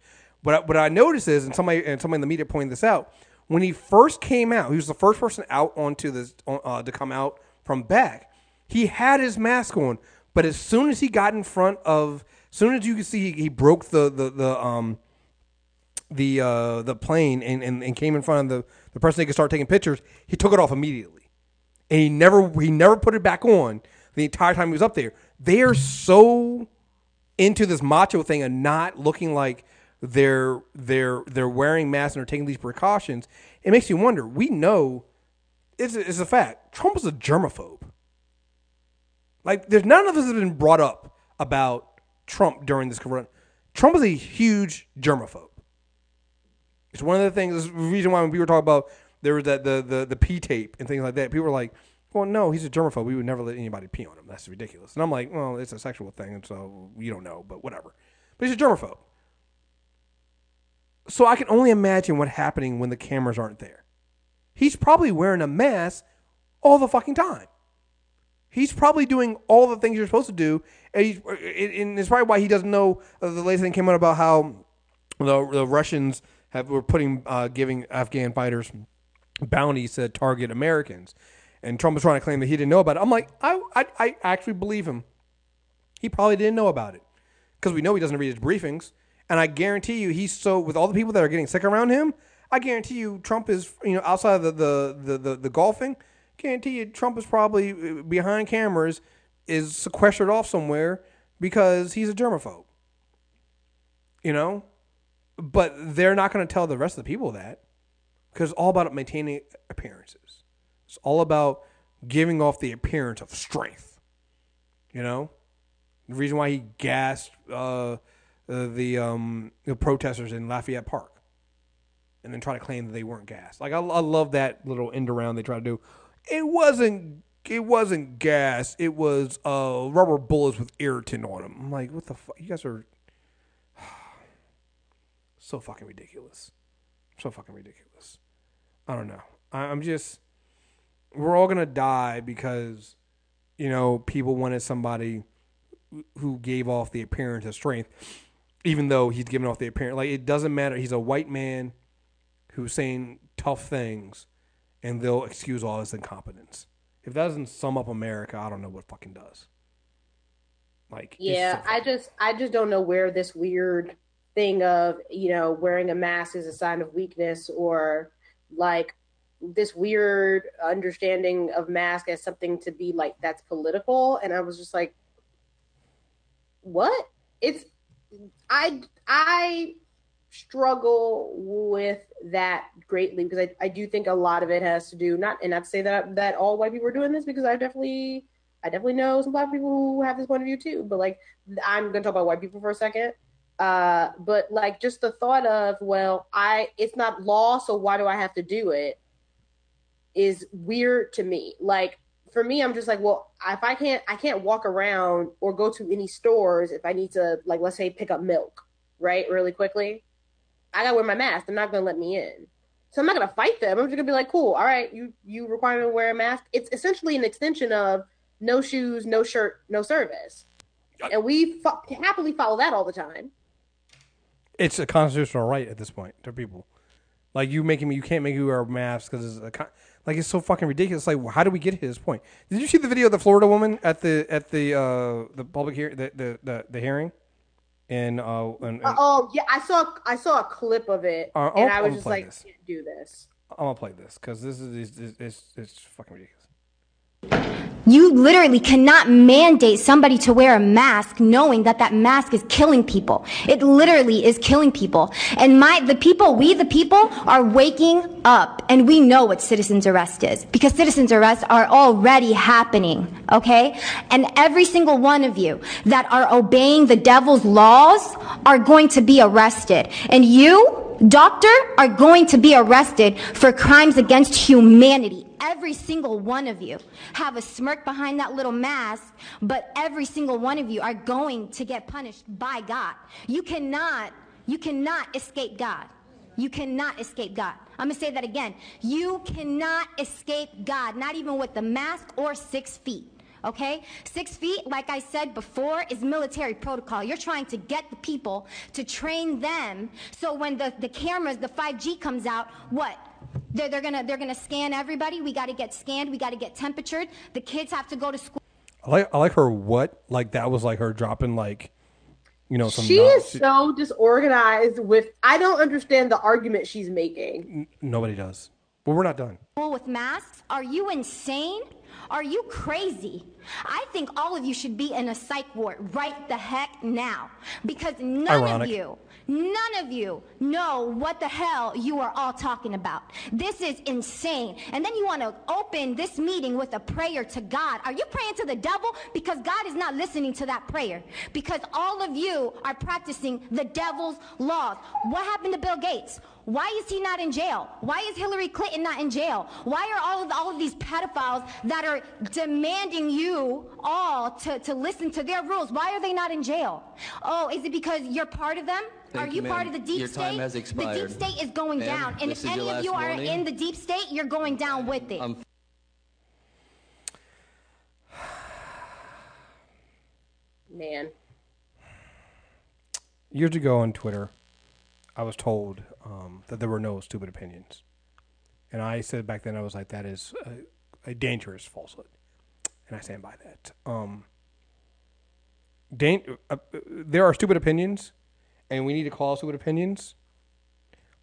But what I noticed is, and somebody and somebody in the media pointed this out, when he first came out, he was the first person out onto this uh, to come out from back. He had his mask on, but as soon as he got in front of, as soon as you could see, he, he broke the the the um the uh the plane and, and, and came in front of the the person they could start taking pictures. He took it off immediately and he never he never put it back on the entire time he was up there. They are so into this macho thing and not looking like they're they're they're wearing masks and are taking these precautions. It makes you wonder. We know it's it's a fact. Trump is a germaphobe. Like there's none of this has been brought up about Trump during this corona. Trump is a huge germaphobe. It's one of the things. The reason why when people talk about there was that the the the P tape and things like that, people were like, "Well, no, he's a germaphobe. We would never let anybody pee on him. That's ridiculous." And I'm like, "Well, it's a sexual thing, and so you don't know, but whatever." But he's a germaphobe. So I can only imagine what happening when the cameras aren't there. He's probably wearing a mask all the fucking time. He's probably doing all the things you're supposed to do, and, and it's probably why he doesn't know. Uh, the latest thing came out about how the, the Russians have were putting uh, giving Afghan fighters bounties to target Americans, and Trump was trying to claim that he didn't know about it. I'm like, I I, I actually believe him. He probably didn't know about it because we know he doesn't read his briefings, and I guarantee you, he's so with all the people that are getting sick around him. I guarantee you, Trump is you know outside of the the the, the, the golfing. Guarantee you, Trump is probably uh, behind cameras, is sequestered off somewhere because he's a germaphobe. You know, but they're not going to tell the rest of the people that because it's all about maintaining appearances. It's all about giving off the appearance of strength. You know, the reason why he gassed uh, uh, the um, the protesters in Lafayette Park, and then try to claim that they weren't gassed. Like I, I love that little end around they try to do. it wasn't it wasn't gas. It was uh, rubber bullets with irritant on them. I'm like, what the fuck? You guys are so fucking ridiculous. So fucking ridiculous. I don't know. I, I'm just. We're all gonna die because, you know, people wanted somebody who gave off the appearance of strength, even though he's giving off the appearance. Like it doesn't matter. He's a white man who's saying tough things, and they'll excuse all his incompetence. If that doesn't sum up America, I don't know what fucking does. Like Yeah, so- I just I just don't know where this weird thing of, you know, wearing a mask is a sign of weakness or like this weird understanding of mask as something to be like that's political and I was just like what? It's I I struggle with that greatly because I, I do think a lot of it has to do not and not to say that that all white people are doing this because I definitely I definitely know some black people who have this point of view too. But like I'm gonna talk about white people for a second. Uh but like just the thought of, well, I it's not law, so why do I have to do it is weird to me. Like for me, I'm just like, well, if I can't I can't walk around or go to any stores if I need to like let's say pick up milk, right, really quickly. I gotta wear my mask. They're not gonna let me in. So I'm not gonna fight them. I'm just gonna be like, cool, all right, you you require me to wear a mask. It's essentially an extension of no shoes, no shirt, no service. And we fo- happily follow that all the time. it's a constitutional right at this point to people. Like you making me, you can't make me wear a mask because it's a con- like it's so fucking ridiculous. Like, how do we get to this point? Did you see the video of the Florida woman at the at the uh the public hear the the the, the hearing? And uh, and, and Uh, oh yeah, I saw I saw a clip of it, Uh, and I'll- I was just like, this. Do this. I'm gonna play this because this is it's, it's it's fucking ridiculous. You literally cannot mandate somebody to wear a mask knowing that that mask is killing people. It literally is killing people. And my, the people, we the people are waking up and we know what citizens arrest is because citizens arrests are already happening. Okay. And every single one of you that are obeying the devil's laws are going to be arrested. And you, doctor, are going to be arrested for crimes against humanity every single one of you have a smirk behind that little mask, but every single one of you are going to get punished by God. You cannot, you cannot escape God. You cannot escape God. I'm gonna say that again. You cannot escape God, not even with the mask or six feet. Okay? Six feet, like I said before, is military protocol. You're trying to get the people to train them so when the, the cameras, the 5G comes out, what? They're, they're gonna they're gonna scan everybody. We got to get scanned. We got to get temperatured. The kids have to go to school. I like I like her what like that was like her dropping like you know some She non- is so disorganized with. I don't understand the argument she's making. nobody does. But we're not done. with masks? Are you insane? Are you crazy? I think all of you should be in a psych ward right the heck now because none Ironic. of you, none of you know what the hell you are all talking about. This is insane. And then you want to open this meeting with a prayer to God. Are you praying to the devil? Because God is not listening to that prayer. Because all of you are practicing the devil's laws. What happened to Bill Gates? Why is he not in jail? Why is Hillary Clinton not in jail? Why are all of, all of these pedophiles that are demanding you all to, to listen to their rules? Why are they not in jail? Oh, is it because you're part of them? Thank are you, you part of the deep Your state? time has The deep state is going Ma'am, down. And if any of you are warning. in the deep state, you're going down with it. Um, Man, Years ago on Twitter, I was told um, that there were no stupid opinions, and I said back then I was like, that is a, a dangerous falsehood, and I stand by that. Um, dan- uh, uh, there are stupid opinions, and we need to call stupid opinions,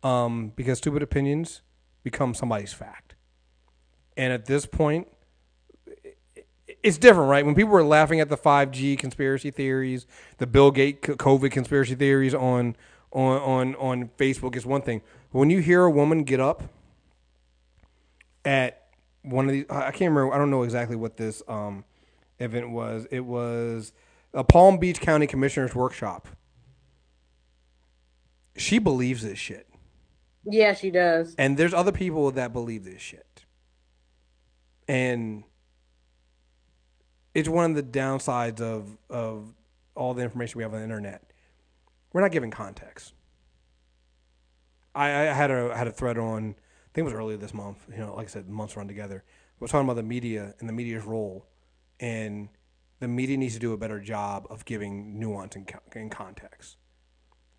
um, because stupid opinions become somebody's fact, and at this point, it's different, right? When people were laughing at the 5G conspiracy theories, the Bill Gates COVID conspiracy theories on on on on Facebook is one thing. When you hear a woman get up at one of these, I can't remember. I don't know exactly what this um, event was. It was a Palm Beach County Commissioner's workshop. She believes this shit, yeah, she does. and there's other people that believe this shit. and it's one of the downsides of of all the information we have on the internet. We're not giving context. I, I had a had a thread on. I think it was earlier this month. You know, like I said, months run together. We're talking about the media and the media's role, and the media needs to do a better job of giving nuance and, and context.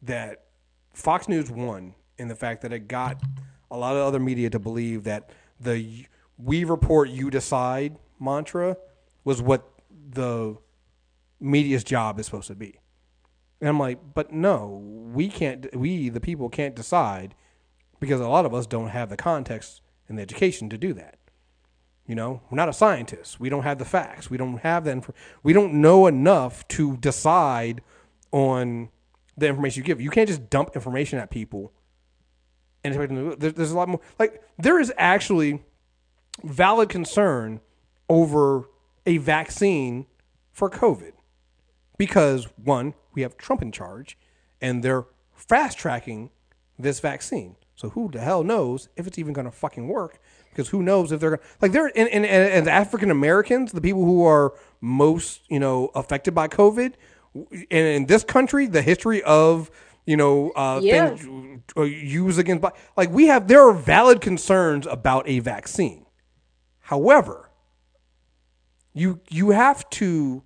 That Fox News won in the fact that it got a lot of other media to believe that the "we report, you decide" mantra was what the media's job is supposed to be. And I'm like, but no, we can't. We the people can't decide because a lot of us don't have the context and the education to do that. You know, we're not a scientist. We don't have the facts. We don't have that. Inf- we don't know enough to decide on the information you give. You can't just dump information at people. And there's a lot more. Like there is actually valid concern over a vaccine for COVID because one, we have Trump in charge, and they're fast tracking this vaccine. So who the hell knows if it's even going to fucking work? Because who knows if they're going to like they're and, and, and African Americans, the people who are most you know affected by COVID, and in this country, the history of you know uh, Yeah. things uh, used against like we have there are valid concerns about a vaccine. However, you you have to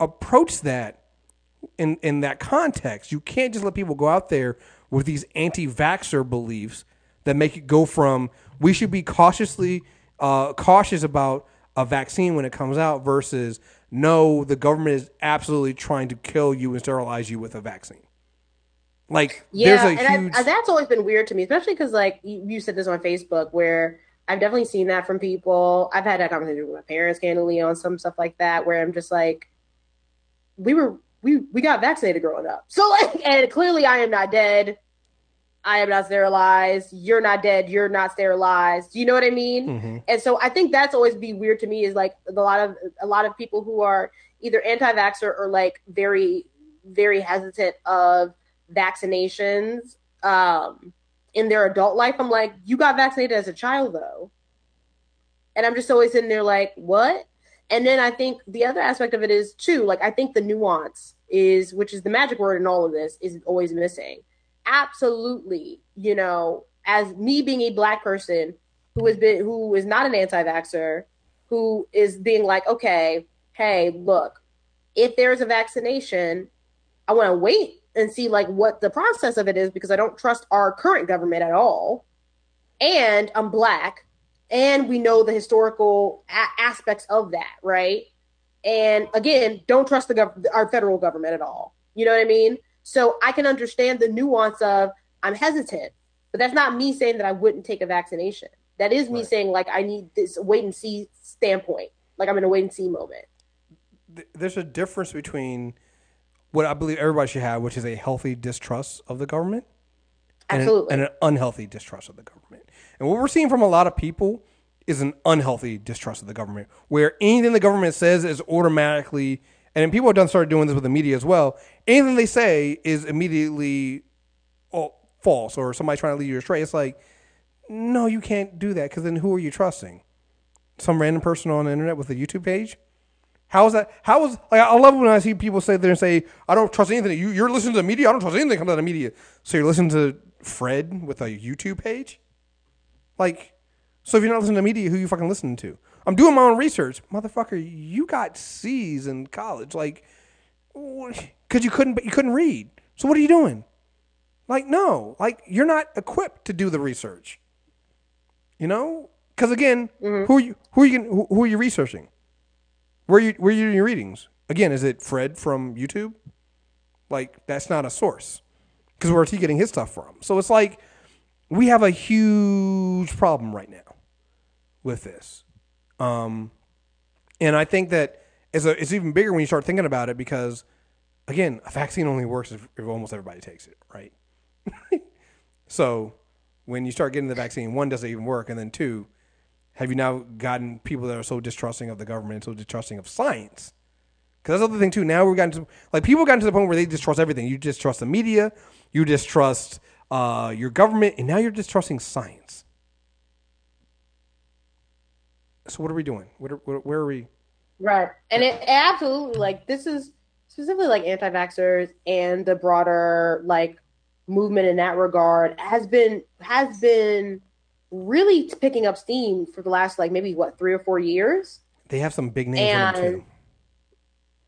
approach that in in that context. You can't just let people go out there with these anti-vaxxer beliefs that make it go from we should be cautiously uh, cautious about a vaccine when it comes out versus no, the government is absolutely trying to kill you and sterilize you with a vaccine. Like Yeah, there's a and huge I, I, that's always been weird to me, especially because like you, you said this on Facebook, where I've definitely seen that from people. I've had that conversation with my parents, candidly, on some stuff like that, where I'm just like, we were we we got vaccinated growing up, so like, and clearly I am not dead. I am not sterilized. You're not dead. You're not sterilized. You know what I mean? Mm-hmm. And so I think that's always be weird to me is like a lot of a lot of people who are either anti-vaxxer or like very very hesitant of vaccinations um in their adult life. I'm like, you got vaccinated as a child though. And I'm just always sitting there like, what? And then I think the other aspect of it is too, like I think the nuance is, which is the magic word in all of this, is always missing. Absolutely, you know, as me being a black person who has been who is not an anti-vaxxer, who is being like, okay, hey, look, if there's a vaccination, I want to wait and see like what the process of it is because I don't trust our current government at all. And I'm black, and we know the historical a- aspects of that, right? And again, don't trust the gov- our federal government at all. You know what I mean? So I can understand the nuance of I'm hesitant, but that's not me saying that I wouldn't take a vaccination. That is me Right. saying like I need this wait and see standpoint. Like I'm in a wait and see moment. there's a difference between what I believe everybody should have, which is a healthy distrust of the government, and an- Absolutely. and an unhealthy distrust of the government. And what we're seeing from a lot of people is an unhealthy distrust of the government, where anything the government says is automatically, and people have done started doing this with the media as well. Anything they say is immediately oh, false, or somebody trying to lead you astray. It's like, no, you can't do that because then who are you trusting? Some random person on the internet with a YouTube page? How is that? How is like I love when I see people say there and say I don't trust anything. You, you're listening to the media. I don't trust anything comes out of the media. So you're listening to Fred with a YouTube page. Like, so if you're not listening to media, who you fucking listening to? I'm doing my own research, motherfucker. You got C's in college, like, because you couldn't, but you couldn't read. So what are you doing? Like, no, like you're not equipped to do the research. You know, because again, mm-hmm. who are you? Who are you? Who, who are you researching? Where you where you doing your readings? Again, is it Fred from YouTube? Like that's not a source because where's he getting his stuff from? So it's like we have a huge problem right now with this, um, and I think that it's a, it's even bigger when you start thinking about it because again, a vaccine only works if, if almost everybody takes it, right? so when you start getting the vaccine, one does it even work, and then two, have you now gotten people that are so distrusting of the government, so distrusting of science? Because that's the other thing too. Now we've gotten to like people gotten to the point where they distrust everything. You distrust the media, you distrust uh, your government, and now you're distrusting science. So what are we doing? What are, where, are we? Right. And it absolutely like this is specifically like anti-vaxxers and the broader like movement in that regard has been has been really picking up steam for the last like maybe what three or four years They have some big names in them And- too.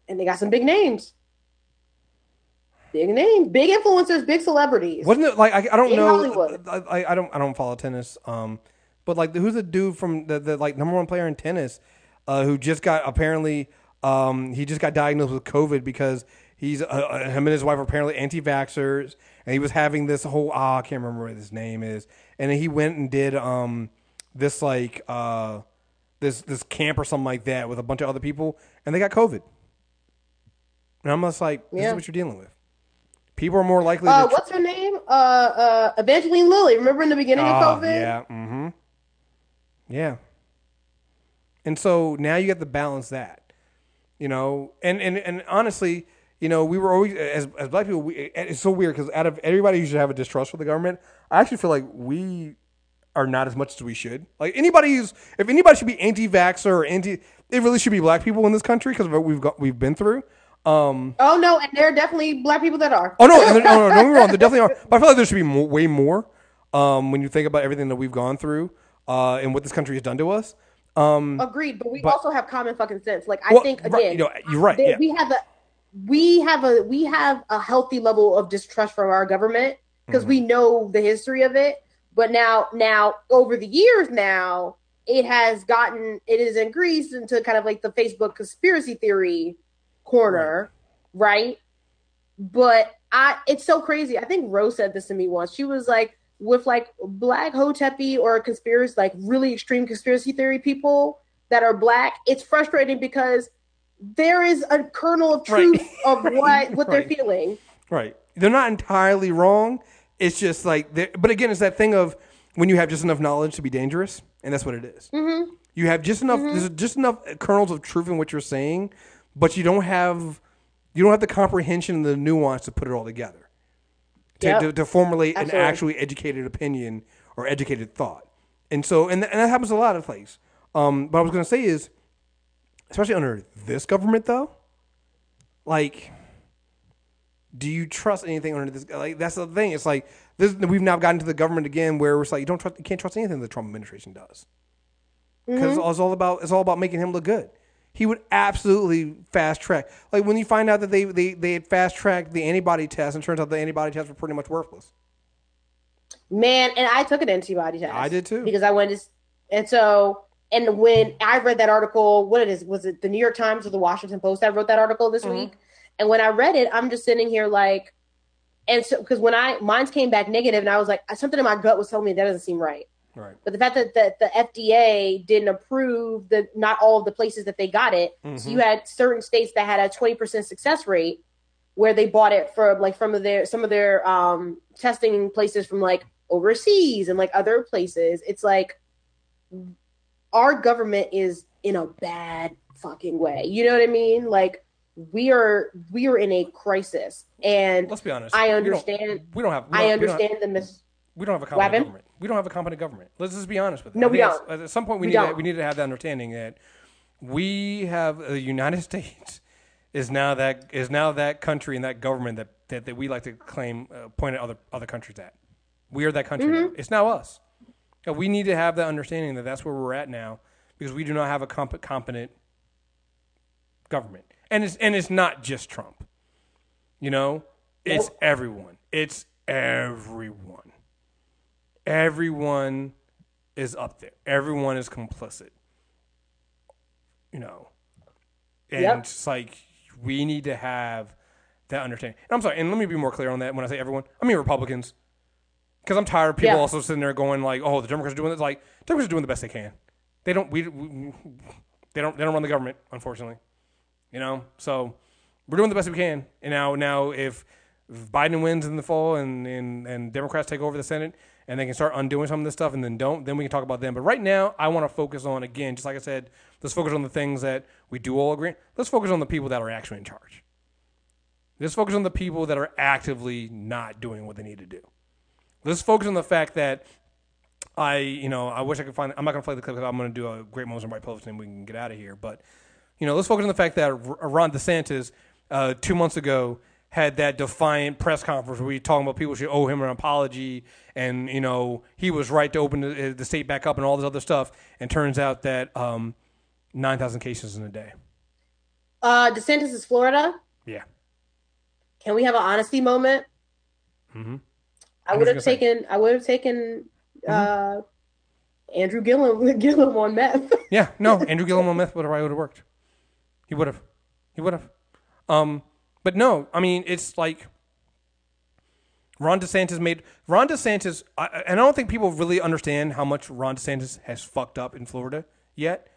and they got some big names big names big influencers big celebrities Wasn't it like I, I don't know? Hollywood. I, I, I don't I don't follow tennis. Um, but like who's the dude from the, the like number one player in tennis, uh, who just got apparently um he just got diagnosed with COVID because he's uh, uh, him and his wife are apparently anti-vaxxers and he was having this whole ah I can't remember what his name is and then he went and did um this like uh this this camp or something like that with a bunch of other people and they got COVID. And I'm just like, this Yeah. is what you're dealing with. People are more likely uh to. tr- what's her name uh uh evangeline lilly remember in the beginning Ah, of covid Yeah. Mm-hmm. Yeah. And so now you have to balance that, you know, and and and honestly, you know, we were always as as black people. We, it's so weird because out of everybody who should have a distrust for the government, I actually feel like we are not as much as we should. Like anybody who's if anybody should be anti-vaxxer or anti, it really should be black people in this country because of what we've got we've been through. Um, oh no and there are definitely black people that are Oh no, no, no, get me wrong. There definitely are, but I feel like there should be more, way more um, when you think about everything that we've gone through uh, and what this country has done to us. Um, Agreed, but we But- also have common fucking sense. Like I Well, think right, again, you know, you're right, yeah. We have a we have a we have a healthy level of distrust from our government because Mm-hmm. we know the history of it. But now, now over the years, now it has gotten it is increased into kind of like the Facebook conspiracy theory corner, right? But I, it's so crazy. I think Rose said this to me once. She was like, with like black hotepi or conspiracy, like really extreme conspiracy theory people that are black, it's frustrating because there is a kernel of Right. truth of what what Right. they're feeling. right, they're not entirely wrong. It's just like, but again, it's that thing of when you have just enough knowledge to be dangerous, and that's what it is. Mm-hmm. You have just enough. There's just enough kernels of truth in what you're saying, but you don't have you don't have the comprehension and the nuance to put it all together to, Yep. to, to formulate Absolutely. an actually educated opinion or educated thought. And so, and, th- and that happens a lot of places. Um, what I was going to say is, especially under this government, though, like, do you trust anything under this? Like, that's the thing. It's like this. We've now gotten to the government again, where it's like you don't trust, you can't trust anything the Trump administration does because it's all about it's all about making him look good. He would absolutely fast track. Like when you find out that they they they had fast tracked the antibody test, and it turns out the antibody tests were pretty much worthless. Man, and I took an antibody test. I did too. because I went to, and so and when I read that article, what it is was it the New York Times or the Washington Post that wrote that article this Mm-hmm. week? And when I read it, I'm just sitting here like, and so because when I mine came back negative, and I was like, something in my gut was telling me that doesn't seem right. Right. But the fact that the, the FDA didn't approve the not all of the places that they got it, Mm-hmm. so you had certain states that had a 20% success rate where they bought it from like from their some of their um testing places from like overseas and like other places. It's like our government is in a bad fucking way. You know what I mean? Like we are we are in a crisis and Let's be honest. I We don't- understand We don't have. We I don't- have- understand the mis We don't have a competent government. We don't have a competent government. Let's just be honest with it. No, I we don't. At some point, we, We need to, we need to have that understanding that we have the United States is now that is now that country and that government that that, that we like to claim uh, point at other other countries at. We are that country. Mm-hmm. It's now us. And we need to have that understanding that that's where we're at now because we do not have a comp- competent government, and it's and it's not just Trump. You know, it's everyone. It's everyone. Everyone is up there. Everyone is complicit. You know, and Yep. it's like we need to have that understanding. And I'm sorry, and let me be more clear on that. When I say everyone, I mean Republicans, because I'm tired of people Yeah. also sitting there going like, "Oh, the Democrats are doing this." Like, Democrats are doing the best they can. They don't. We, we they don't. They don't run the government, unfortunately. You know, so we're doing the best we can. And now, now if, if Biden wins in the fall and, and and Democrats take over the Senate and they can start undoing some of this stuff and then don't, then we can talk about them. But right now, I want to focus on again, just like I said, let's focus on the things that we do all agree. Let's focus on the people that are actually in charge. Let's focus on the people that are actively not doing what they need to do. Let's focus on the fact that I, you know, I wish I could find. I'm not gonna play the clip because I'm gonna do a great moments and right privilege and we can get out of here. But, you know, let's focus on the fact that Ron DeSantis uh, two months ago had that defiant press conference where he talking about people should owe him an apology, and you know he was right to open the, the state back up and all this other stuff. And turns out that um, nine thousand cases in a day. Uh, DeSantis is Florida. Yeah. Can we have an honesty moment? Mm-hmm. I would have gonna say- Mm-hmm. taken. I would have taken uh, Andrew Gillum Gillum on meth. Yeah, no, Andrew Gillum on meth would have would have worked. He would have. He would have. Um, but no, I mean it's like Ron DeSantis made Ron DeSantis, I, and I don't think people really understand how much Ron DeSantis has fucked up in Florida yet.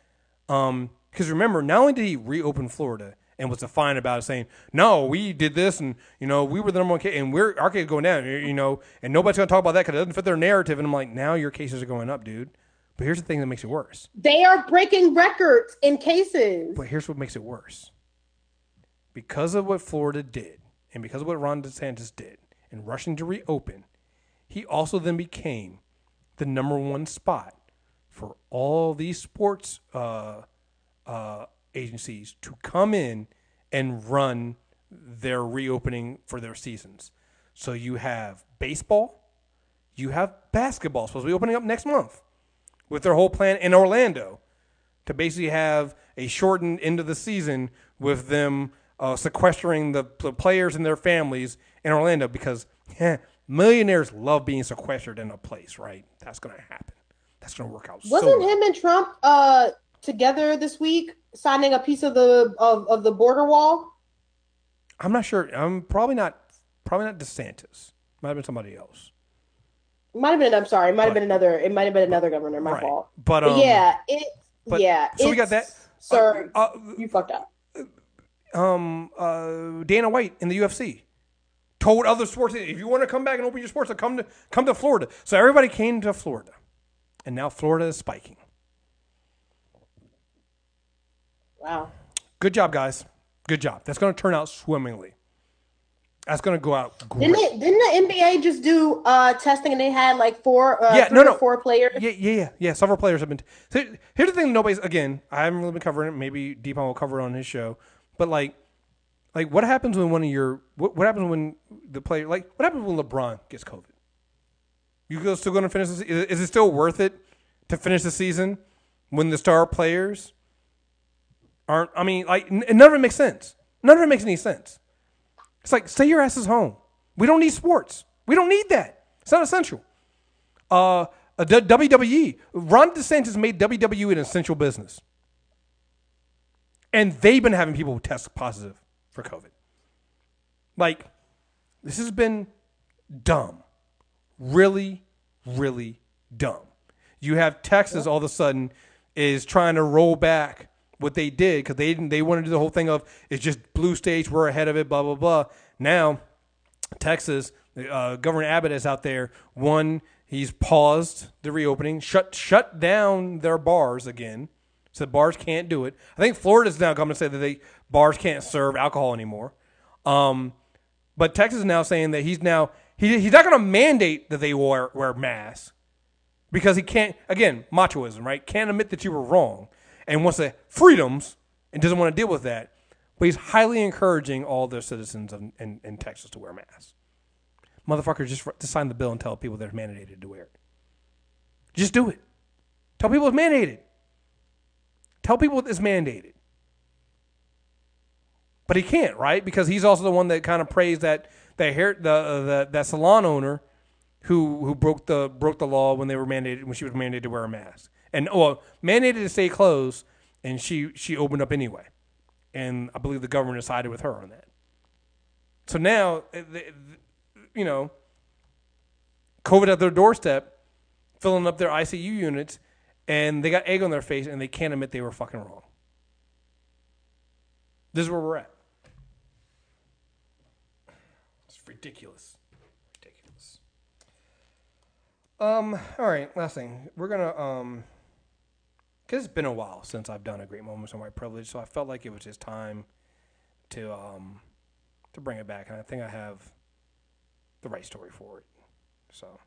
Um, because remember, not only did he reopen Florida and was defiant about it, saying, "No, we did this, and you know, we were the number one case, and we're our case is going down, you know, and nobody's gonna talk about that because it doesn't fit their narrative." And I'm like, now your cases are going up, dude. But here's the thing that makes it worse. they are breaking records in cases. But here's what makes it worse. Because of what Florida did, and because of what Ron DeSantis did, in rushing to reopen, he also then became the number one spot for all these sports uh, uh, agencies to come in and run their reopening for their seasons. So you have baseball, you have basketball supposed to be opening up next month with their whole plan in Orlando to basically have a shortened end of the season with them uh, sequestering the, the players and their families in Orlando because eh, millionaires love being sequestered in a place, right? That's going to happen. That's going to work out. Wasn't well. him and Trump uh together this week signing a piece of the of, of the border wall? I'm not sure. I'm probably not. Probably not DeSantis. Might have been somebody else. Might have been. I'm sorry. It might have been another. It might have been another governor. My Right. fault. But, But um, yeah, it. but- yeah. so we got that. Sir, Uh, you fucked up. Um, uh, Dana White in the UFC told other sports if you want to come back and open your sports, come to come to Florida. So everybody came to Florida, and now Florida is spiking. Wow. Good job, guys. Good job. That's going to turn out swimmingly. That's going to go out great. Didn't didn't the NBA just do uh testing and they had like four uh, Yeah, no, no. four players? Yeah, yeah, yeah, yeah. Several players have been. So here's the thing: nobody's again. I haven't really been covering it. Maybe Deepon will cover it on his show. But like, like what happens when one of your what, what happens when the player like what happens when LeBron gets COVID? You still going to finish? This, is, is it still worth it to finish the season when the star players aren't? I mean, like none of it makes sense. None of it makes any sense. It's like stay your asses home. We don't need sports. We don't need that. It's not essential uh, WWE. Ron DeSantis made WWE an essential business, and they've been having people test positive for COVID. Like, this has been dumb, really, really dumb. You have Texas all of a sudden is trying to roll back what they did because they didn't. They wanted to do the whole thing of it's just blue states. We're ahead of it. Blah blah blah. Now Texas, uh, Governor Abbott is out there. One, he's paused the reopening, shut shut down their bars again. So bars can't do it. I think Florida's now coming to say that they bars can't serve alcohol anymore. Um, but Texas is now saying that he's now he, he's not going to mandate that they wear wear masks because he can't. Again, machoism, right? Can't admit that you were wrong and wants the freedoms and doesn't want to deal with that. But he's highly encouraging all their citizens in, in, in Texas to wear masks. Motherfucker, just, just sign the bill and tell people they're mandated to wear it. Just do it. Tell people it's mandated. Tell people it's mandated. But he can't, right? Because he's also the one that kind of praised that that hair the, uh, the that salon owner who who broke the broke the law when they were mandated when she was mandated to wear a mask and well mandated to stay closed and she she opened up anyway and I believe the government sided with her on that. So now, uh, you know, COVID at their doorstep, filling up their ICU units, and they got egg on their face, and they can't admit they were fucking wrong. This is where we're at. It's ridiculous. Ridiculous. Um. All right. Last thing, we're gonna um. Cause it's been a while since I've done a great moments on white privilege, so I felt like it was just time to um to bring it back, and I think I have the right story for it. So.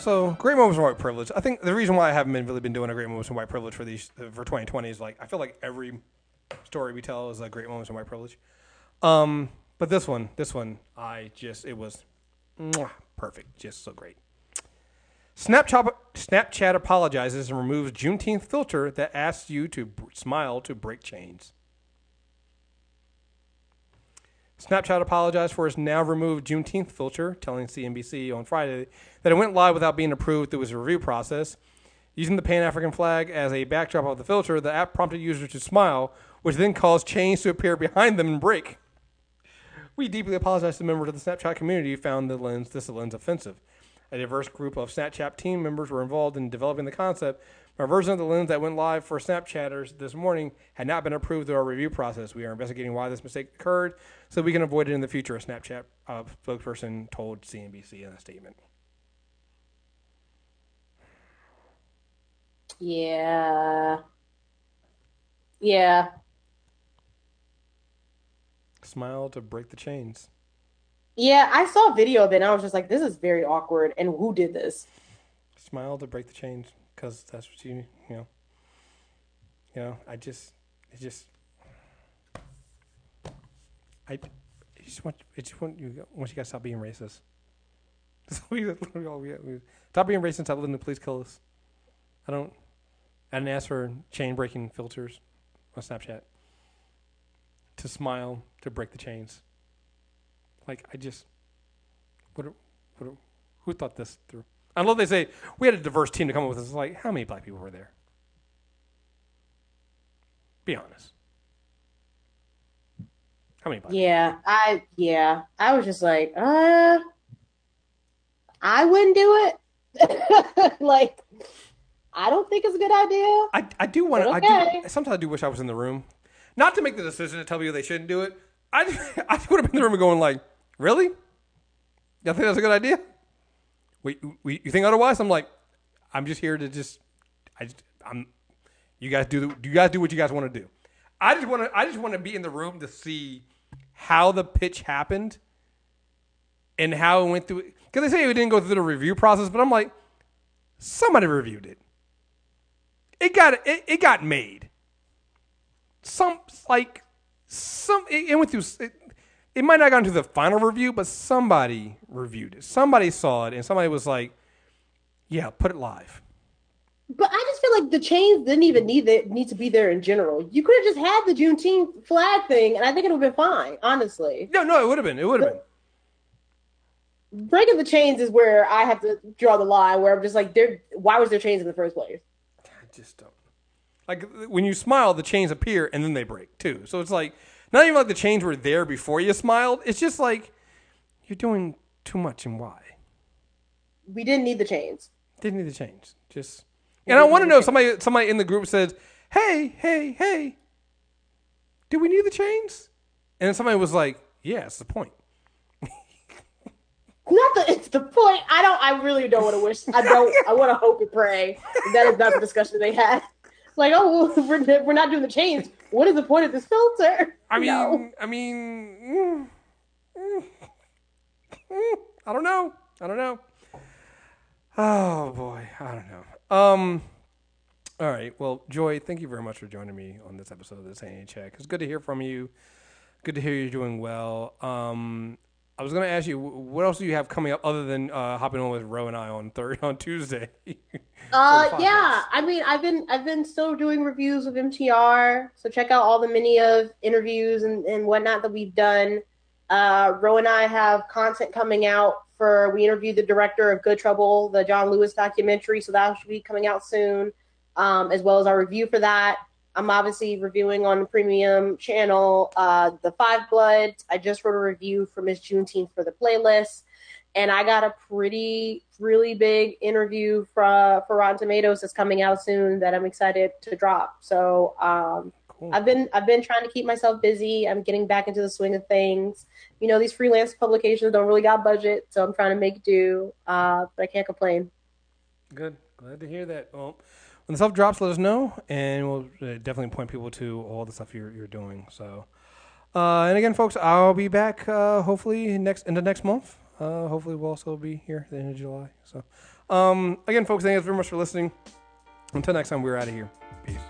So great moments of white privilege. I think the reason why I haven't been really been doing a great moments of white privilege for these for 2020 is like I feel like every story we tell is a great moments of white privilege. Um, but this one, this one, I just it was mwah, perfect, just so great. Snapchat Snapchat apologizes and removes Juneteenth filter that asks you to b- smile to break chains. Snapchat apologized for its now removed Juneteenth filter, telling CNBC on Friday that it went live without being approved through its review process. Using the Pan African flag as a backdrop of the filter, the app prompted users to smile, which then caused chains to appear behind them and break. We deeply apologize to members of the Snapchat community who found the lens this lens offensive. A diverse group of Snapchat team members were involved in developing the concept. Our version of the lens that went live for Snapchatters this morning had not been approved through our review process. We are investigating why this mistake occurred so we can avoid it in the future, a Snapchat uh, spokesperson told CNBC in a statement. Yeah. Yeah. Smile to break the chains. Yeah, I saw a video of it and I was just like, this is very awkward. And who did this? Smile to break the chains because that's what you, you know. You know, I just, it just, I, I just want, I just want you, want you guys stop being racist. Stop being racist. Stop letting the police kill us. I don't. I didn't ask for chain breaking filters on Snapchat. To smile to break the chains. Like I just, what, what, who thought this through? I love they say we had a diverse team to come up with this. It's like how many black people were there? Be honest. How many black? Yeah, I yeah. I was just like, uh I wouldn't do it. like I don't think it's a good idea. I, I do want to. But I okay. do. Sometimes I do wish I was in the room, not to make the decision to tell people they shouldn't do it. I I would have been in the room going like, really? Y'all think that's a good idea? Wait, we, you think otherwise? I'm like, I'm just here to just, I just, I'm. You guys do. the- do You guys do what you guys want to do. I just want to. I just want to be in the room to see how the pitch happened and how it went through. Because they say it didn't go through the review process, but I'm like, somebody reviewed it it got it, it got made. Some like some it, it went through. It, it might not have gone to the final review, but somebody reviewed it. Somebody saw it, and somebody was like, "Yeah, put it live." But I just feel like the chains didn't even need it need to be there in general. You could have just had the Juneteenth flag thing, and I think it would have been fine, honestly. No, no, it would have been. It would have been. Breaking the chains is where I have to draw the line where I'm just like, there why was there chains in the first place? I just don't. Like when you smile, the chains appear and then they break too. So it's like not even like the chains were there before you smiled. It's just like you're doing too much and why. We didn't need the chains. Didn't need the change. Just and I want to know if somebody somebody in the group says, "Hey, hey, hey, do we need the chains?" And then somebody was like, "Yeah, it's the point." Not that it's the point. I don't. I really don't want to wish. I don't. I want to hope and pray that is not the discussion they had. Like, oh, we're we're not doing the chains. What is the point of this filter? I mean, No. I mean, mm, mm, mm, I don't know. I don't know. Oh boy, I don't know. Um. All right. Well, Joy, thank you very much for joining me on this episode of the Sanity Check. It's good to hear from you. Good to hear you're doing well. Um, I was going to ask you, what else do you have coming up other than uh, hopping on with Ro and I on third on Tuesday? Uh, yeah. I mean, I've been I've been still doing reviews of MTR. So check out all the many of interviews and, and whatnot that we've done. Uh, Ro and I have content coming out for. We interviewed the director of Good Trouble, the John Lewis documentary. So that should be coming out soon, um, as well as our review for that. I'm obviously reviewing on the premium channel uh, the Five Bloods. I just wrote a review for Miss Juneteenth for the playlist and I got a pretty, really big interview for for Rotten Tomatoes that's coming out soon that I'm excited to drop. So um, cool. I've been I've been trying to keep myself busy. I'm getting back into the swing of things. You know, these freelance publications don't really got budget, so I'm trying to make do. Uh, but I can't complain. Good. Glad to hear that. Well, when the stuff drops, let us know, and we'll uh, definitely point people to all the stuff you're, you're doing. So, uh, and again, folks, I'll be back uh, hopefully next into next month. Uh, hopefully, we'll also be here at the end of July. So, um, again, folks, thank you very much for listening. Until next time, we're out of here. Peace.